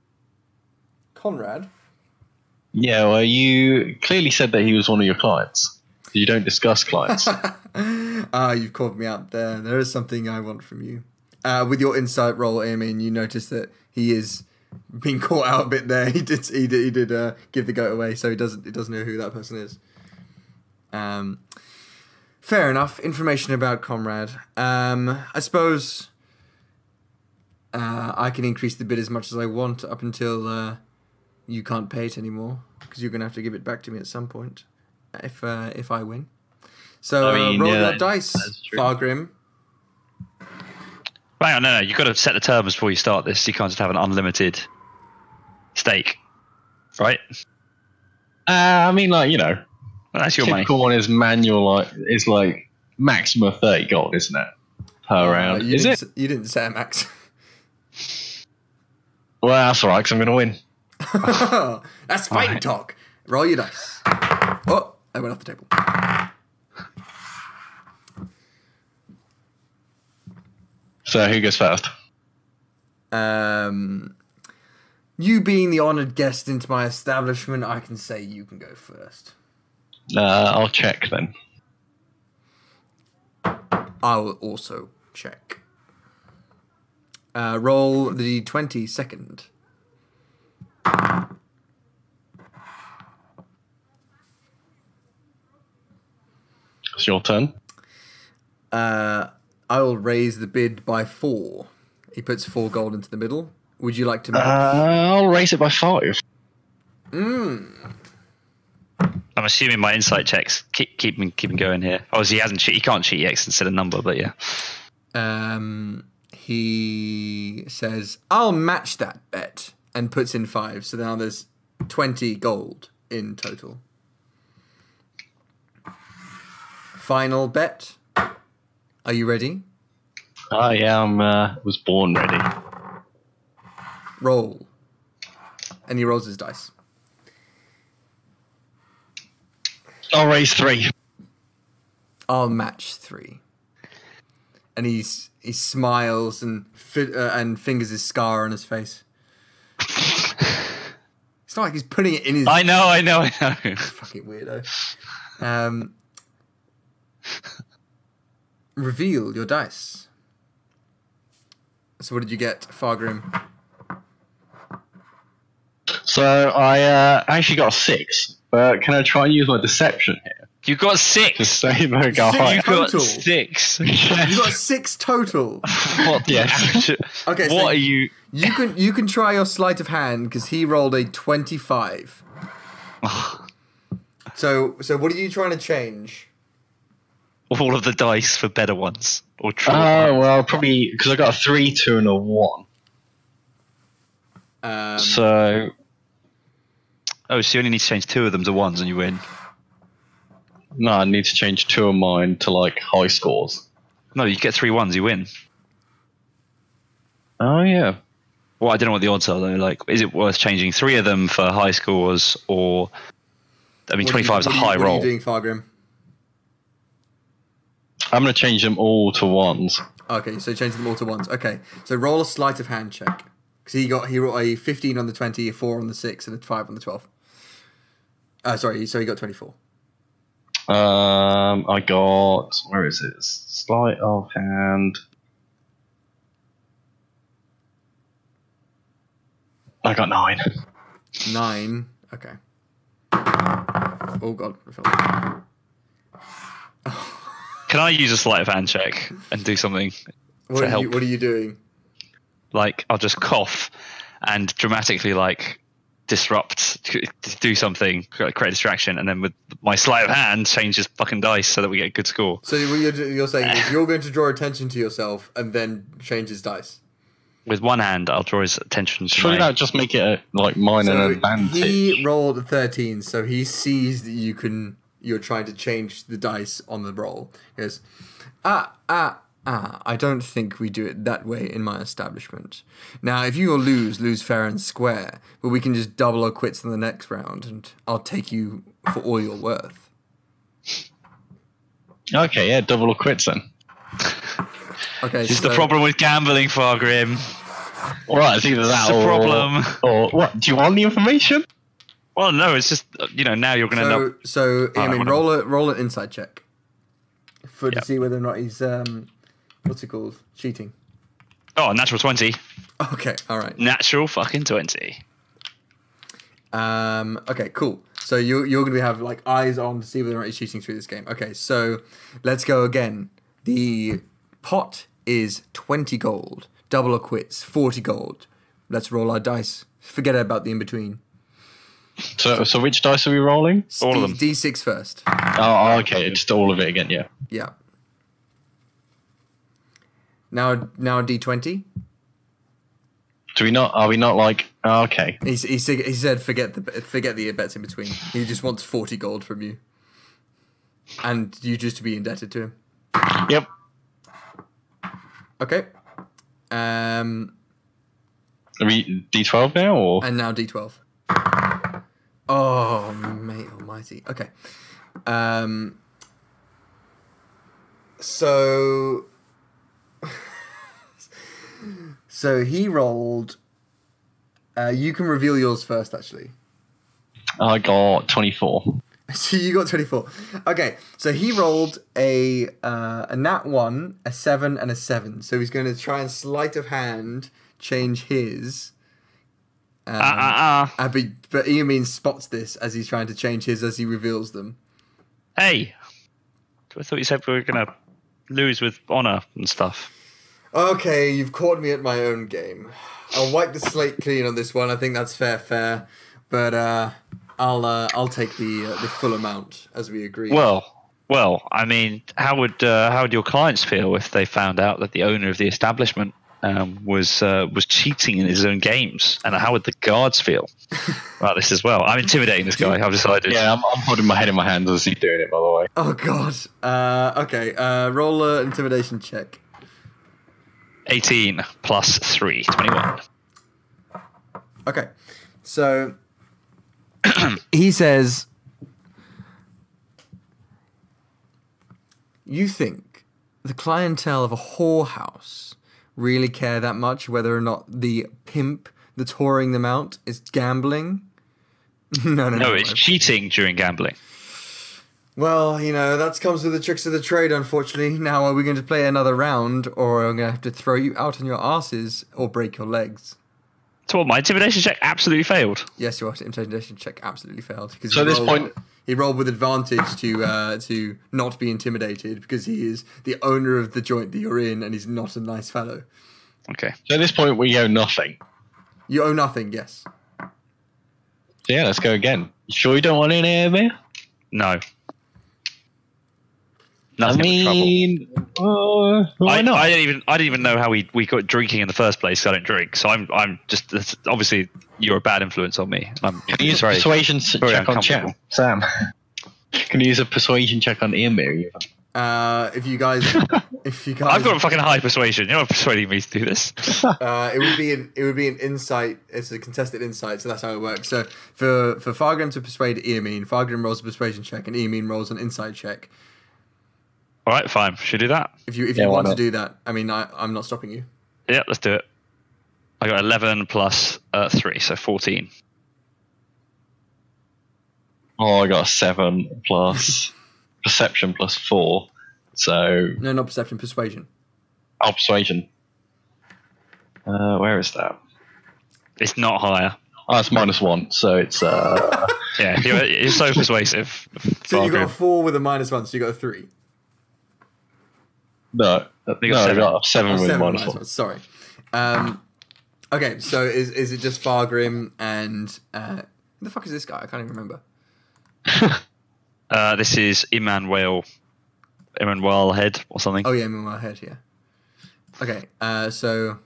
Conrad. Yeah, well, you clearly said that he was one of your clients. You don't discuss clients. Ah, you've called me out there. There is something I want from you. Uh, with your insight roll, I mean, you notice that he is being caught out a bit there. He did, he did, he did uh, give the goat away, so he doesn't, he doesn't know who that person is. Um, fair enough. Information about Conrad. Um, I suppose uh, I can increase the bid as much as I want up until uh, you can't pay it anymore because you're gonna have to give it back to me at some point if uh, if I win. So I mean, uh, roll yeah, that dice. Fargrim. Hang on, no, no, you've got to set the terms before you start this. You can't just have an unlimited stake, right? uh, I mean, like you know, Well, that's your money. typical one is manual. Like it's like maximum of thirty gold, isn't it? Per Uh, round. you Is didn't, it? You didn't say Max. Well, that's alright, because I'm going to win. That's fighting Alright. talk. Roll your dice. Oh, I went off the table. So who goes first? Um, you being the honored guest into my establishment, I can say you can go first. Uh, I'll check then. I will also check. Uh, roll the d20 second. It's your turn. Uh, I will raise the bid by four. He puts four gold into the middle. Would you like to Uh, match? I'll raise it by five. Mm. I'm assuming my insight checks keep keep him keep him going here. Obviously, he hasn't cheat. He can't cheat X instead of number, but yeah. Um, he says, "I'll match that bet," and puts in five. So now there's twenty gold in total. Final bet. Are you ready? I am. Uh, was born ready. Roll. And he rolls his dice. I'll raise three. I'll match three. And he's he smiles and fi- uh, and fingers his scar on his face. It's not like he's putting it in his I know, I know, I know. fucking weirdo. Um, reveal your dice. So what did you get, Fargrim? So I uh, actually got a six. But can I try and use my deception here You got to six. save a guy? Six? You got Total. six. You got six total. what the Yes. actu- Okay, so- What are you? You can you can try your sleight of hand because he rolled a twenty-five. So so what are you trying to change? All of the dice for better ones or true. Oh well, probably because I got a three, two, and a one. Um, So oh, so you only need to change two of them to ones and you win. no, I need to change two of mine to like high scores. No, you get three ones, you win. Oh yeah. Well, I don't know what the odds are though. Like, is it worth changing three of them for high scores or? I mean, what are you- twenty-five is a what are you- high what are roll. you doing, Fargrim? I'm gonna change them all to ones. Okay, so change them all to ones. Okay, so roll a sleight of hand check because he got he rolled a fifteen on the twenty, a four on the six, and a five on the twelve. Uh, sorry, so he got twenty-four. Um, I got where is it? Sleight of hand. I got nine. Nine. Okay. Oh god. I felt like- Can I use a sleight of hand check and do something? What To are help. you What are you doing? Like, I'll just cough and dramatically like disrupt, do something, create a distraction, and then with my sleight of hand, change his fucking dice so that we get a good score. So you're, you're saying is you're going to draw attention to yourself and then change his dice. With one hand, I'll draw his attention to Surely my. that just make it a, like mine an So advantage. he rolled a thirteen, so he sees that you can. You're trying to change the dice on the roll. He goes, ah ah ah. I don't think we do it that way in my establishment. Now, if you lose, lose fair and square. But we can just double or quits in the next round, and I'll take you for all you're worth. Okay, yeah, double or quits then. Okay, This is so, the problem with gambling, Fargrim. All right, it's either that It's a or problem. Or what? Do you want the information? Well, no, it's just uh, you know now you're going to end So, up. so I mean, whatever. roll a roll an insight check for Yep. to see whether or not he's um, what's it called, cheating. Oh, natural twenty. Okay, all right. Natural fucking twenty. Um, okay, cool. So you you're gonna have like eyes on to see whether or not he's cheating through this game. Okay, so let's go again. The pot is twenty gold. Double or quits, forty gold. Let's roll our dice. Forget about the in between. So, so which dice are we rolling? All of them. D six first. Oh, okay, just all of it again. Yeah. Yeah. Now now D twenty. Do we not? Are we not like? Oh, okay. He, he, said- he said forget the forget the bets in between. He just wants forty gold from you, and you just to be indebted to him. Yep. Okay. Um, Are we D12 now or? and now D12. Oh, mate almighty. Okay. Um, so. So he rolled. Uh, you can reveal yours first, actually. I got 24. So you got 24. Okay, so he rolled a uh, a nat 1, a 7, and a 7. So he's going to try and sleight of hand change his. Um, Ah, ah, ah. uh, but, but Eamine spots this as he's trying to change his as he reveals them. Hey, I thought you said we were gonna lose with honor and stuff. Okay, you've caught me at my own game. I'll wipe the slate clean on this one. I think that's fair, fair. But uh, I'll uh, I'll take the uh, the full amount as we agreed. Well, well, I mean, how would uh, how would your clients feel if they found out that the owner of the establishment um, was uh, was cheating in his own games, and how would the guards feel about this as well? I'm intimidating this guy. I've decided. Yeah, I'm, I'm holding my head in my hands as he's doing it, by the way. Oh god. Uh, okay. Uh, roll a intimidation check. 18 plus 3, 21. Okay. So he says, "You think the clientele of a whorehouse really care that much whether or not the pimp that's whoring them out is gambling?" no, no, no. No, it's cheating during gambling. Well, you know, that comes with the tricks of the trade, unfortunately. Now, are we going to play another round, or I'm going to have to throw you out on your asses or break your legs? So what, my intimidation check absolutely failed. Yes, your intimidation check absolutely failed. Because So at this rolled- point- he rolled with advantage to uh, to not be intimidated because he is the owner of the joint that you're in, and he's not a nice fellow. Okay. So at this point, we owe nothing. You owe nothing. Yes. So yeah, let's go again. You sure you don't want any of me? No. I Nothing but trouble. mean, uh, why I, not? I didn't even I didn't even know how we, we got drinking in the first place. 'cause I don't drink, so I'm I'm just obviously you're a bad influence on me. I'm Can you use a very- persuasion very check on chat? Sam. Can you use a persuasion check on Emir? Uh, if you guys, if you guys, I've got a fucking high persuasion. You're not persuading me to do this. Uh, it would be an it would be an insight. It's a contested insight, so that's how it works. So for for Fargrim to persuade Eamine, Fargrim rolls a persuasion check, and Eamine rolls an insight check. All right, fine. Should we do that? If you if Yeah, you why want to do that, I mean, I, I'm not stopping you. Yeah, let's do it. I got 11 plus uh, 3, so 14. Oh, I got a seven plus perception plus four. So No, not perception, persuasion. oh, persuasion. Uh, where is that? It's not higher. Oh, it's minus one. So it's uh, Yeah, you're, you're so persuasive. So you got a four with a minus one, so you got a three. No, no, got I seven. got seven Oh, with seven minus minus one. Sorry. Um, okay, so is is it just Fargrim and uh, who the fuck is this guy? I can't even remember. Uh, this is Emmanuel, Emmanuel Head or something. Oh yeah, I'm head. Yeah. Okay. Uh, so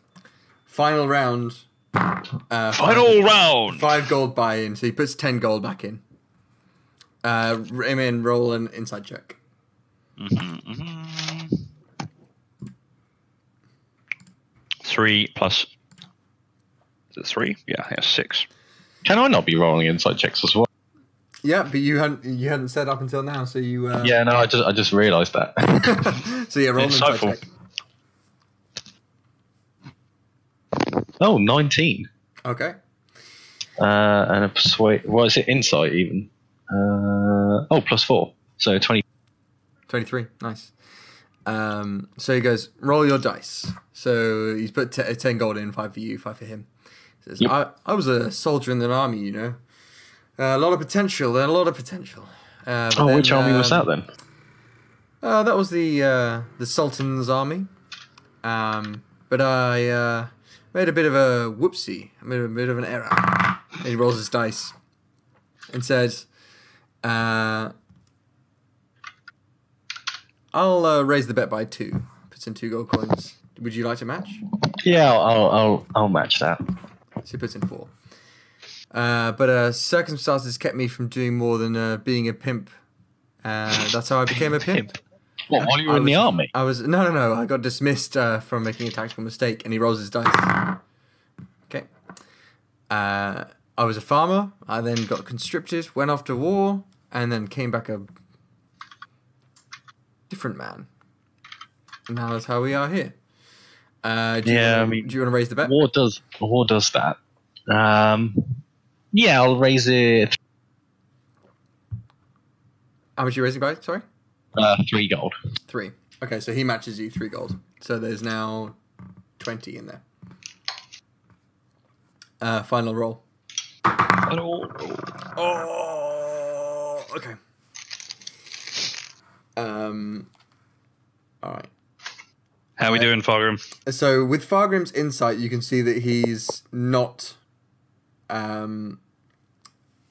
final round. Uh, Final five, round. Five gold buy-in, so he puts ten gold back in. Uh, Raymond, roll an insight check. Mhm, mhm. Three plus. Is it three? Yeah, yeah, six. Can I not be rolling insight checks as well? Yeah, but you hadn't you hadn't said up until now, so you. Uh, Yeah, no, I just I just realised that. so yeah, roll an insight check. oh, 19. Okay. Uh, and a persuade. What is it? Insight even. Uh, oh, plus four. So 20. 23. Nice. Um, so he goes, roll your dice. So he's put t- 10 gold in, 5 for you, 5 for him. He says, Yep. I, I was a soldier in an army, you know. Uh, a lot of potential, a lot of potential. Uh, Oh, then, which army was um, that then? Uh, that was the uh, the Sultan's army. Um, but I uh, made a bit of a whoopsie. I made a bit of an error. And he rolls his dice and says, uh, "I'll uh, raise the bet by two. Puts in two gold coins. Would you like to match?" Yeah, I'll, I'll, I'll, I'll match that. So he puts in four. Uh, but uh, circumstances kept me from doing more than uh, being a pimp. Uh, that's how I became a pimp. What, while you were I in the army? I was no, no, no. I got dismissed uh, from making a tactical mistake, and he rolls his dice. Okay. Uh, I was a farmer. I then got conscripted, went off to war, and then came back a different man. And now that's how we are here. Uh, do you Yeah, wanna, I mean- do you want to raise the bet? War does war does that. Um, yeah, I'll raise it How much are you raising by? Sorry, uh, three gold. three. Okay, so he matches you three gold. So there's now twenty in there. Uh, final roll. Oh, okay. Um, all right. How are we doing, Fargrim? So with Fargrim's insight, you can see that he's not um,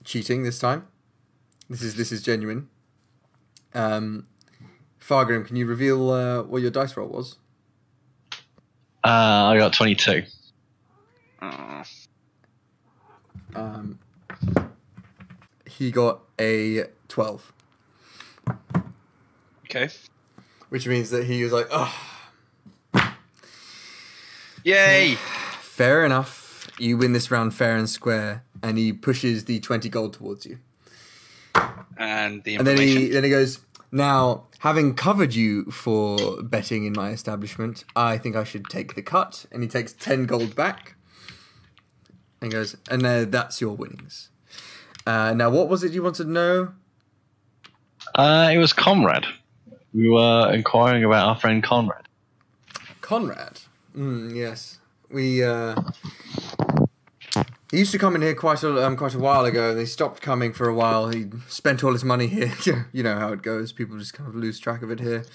cheating this time. This is this is genuine. Um, Fargrim, can you reveal uh, what your dice roll was? Uh, I got twenty two. Oh. Um, he got a twelve, Okay. which means that he was like, "Oh, Yay! fair enough. You win this round fair and square." And he pushes the twenty gold towards you. And the And then he then he goes, Now, having covered you for betting in my establishment, I think I should take the cut. And he takes ten gold back. And goes, and uh, that's your winnings. Uh, now, what was it you wanted to know? Uh, it was Comrade. We were inquiring about our friend Conrad. Conrad. Mm, yes, we. Uh, he used to come in here quite a um, quite a while ago, and he stopped coming for a while. He spent all his money here. you know how it goes. People just kind of lose track of it here.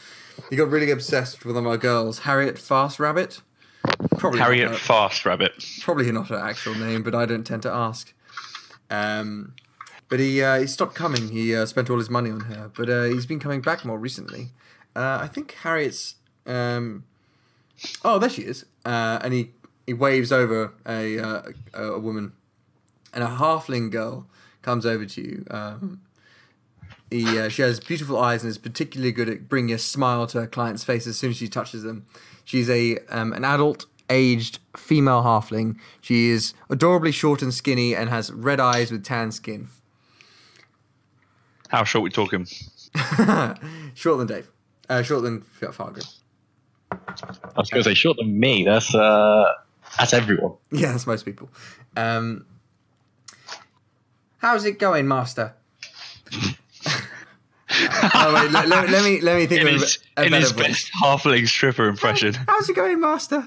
He got really obsessed with one of our girls, Harriet Fast Rabbit. Probably Harriet Not her, Fast Rabbit. probably not her actual name, but I don't tend to ask. Um, but he uh, he stopped coming. He uh, spent all his money on her, but uh, he's been coming back more recently. Uh, I think Harriet's. Um, oh, there she is. Uh, and he, he waves over a, uh, a a woman, and a halfling girl comes over to you. Um, he, she has beautiful eyes and is particularly good at bringing a smile to her client's face as soon as she touches them. She's a um, an adult, aged female halfling. She is adorably short and skinny and has red eyes with tan skin. How short we talking? Shorter than Dave. Uh, shorter than F- Fargo. I was going to say shorter than me. That's uh, that's everyone. Yeah, that's most people. Um, how's it going, Master? oh wait, let, let, let me let me think In of his, bit- a in better his voice. best halfling stripper impression. How's it going, Master?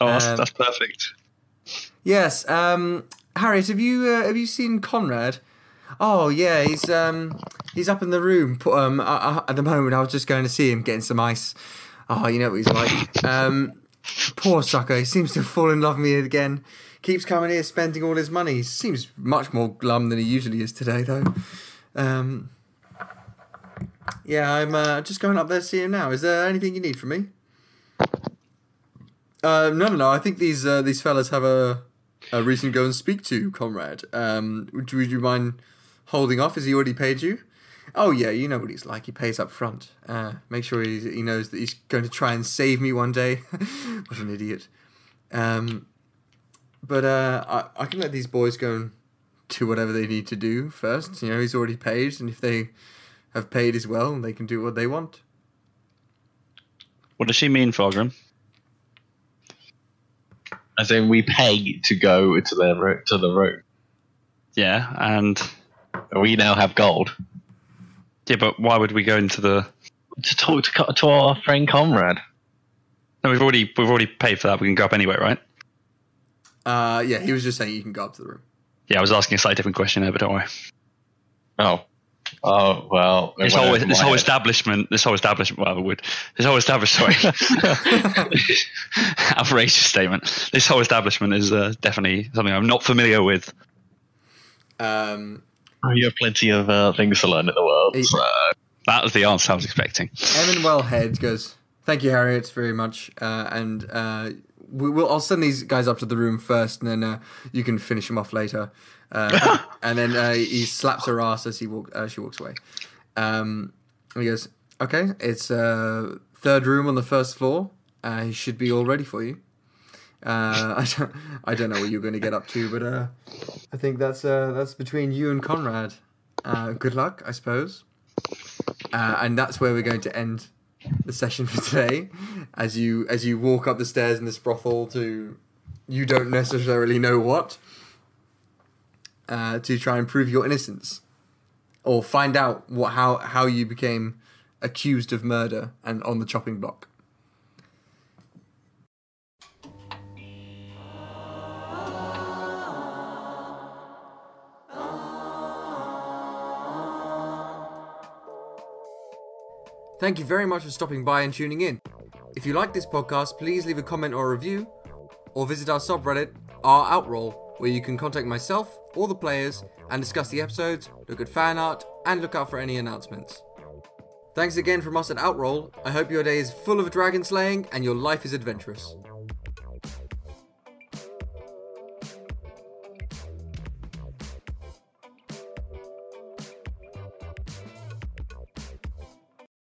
Oh, that's, Um, that's perfect. Yes, um, Harriet, have you uh, have you seen Conrad? Oh yeah, he's um he's up in the room. Um, uh, uh, at the moment, I was just going to see him getting some ice. Oh, you know what he's like. Um, poor sucker. He seems to fallen in love with me again. Keeps coming here, spending all his money. He seems much more glum than he usually is today, though. Um, yeah, I'm uh, just going up there to see him now. Is there anything you need from me? Uh, no, no, no. I think these uh, these fellas have a a reason to go and speak to, comrade. Um, would, would you mind holding off? Has he already paid you? Oh yeah, you know what he's like. He pays up front. Uh, make sure he he knows that he's going to try and save me one day. what an idiot. Um, but uh, I I can let these boys go and do whatever they need to do first. You know, he's already paid, and if they have paid as well, they can do what they want. What does she mean, Fargrim? As in, we pay to go to the ro- to the room. Yeah, and We now have gold yeah, but why would we go into the? to talk to, co- to our friend Comrade. No, we've already we've already paid for that. We can go up anyway, right? Uh, yeah, he was just saying you can go up to the room. Yeah, I was asking a slightly different question there, but don't worry. Oh, oh well. it This went whole over this my whole head. establishment, this whole establishment, well, would this whole establishment. Sorry, outrageous statement. This whole establishment is uh, definitely something I'm not familiar with. Um, you have plenty of uh, things to learn in the world. Hey. So. That was the answer I was expecting. Emin Head goes, "Thank you, Harriet, very much." Uh, and uh, we will. I'll send these guys up to the room first, and then uh, you can finish them off later. Uh, and then uh, he slaps her ass as he walk. Uh, she walks away. Um, he goes, "Okay, it's uh, third room on the first floor. Uh, he should be all ready for you." Uh, I don't. I don't know what you're going to get up to, but uh, I think that's uh, that's between you and Conrad. Uh, good luck, I suppose. Uh, and that's where we're going to end the session for today. As you as you walk up the stairs in this brothel to you don't necessarily know what to try and prove your innocence or find out what how how you became accused of murder and on the chopping block. Thank you very much for stopping by and tuning in. If you like this podcast, please leave a comment or a review, or visit our subreddit, r outroll, where you can contact myself or the players and discuss the episodes, look at fan art, and look out for any announcements. Thanks again from us at Outroll. I hope your day is full of dragon slaying and your life is adventurous.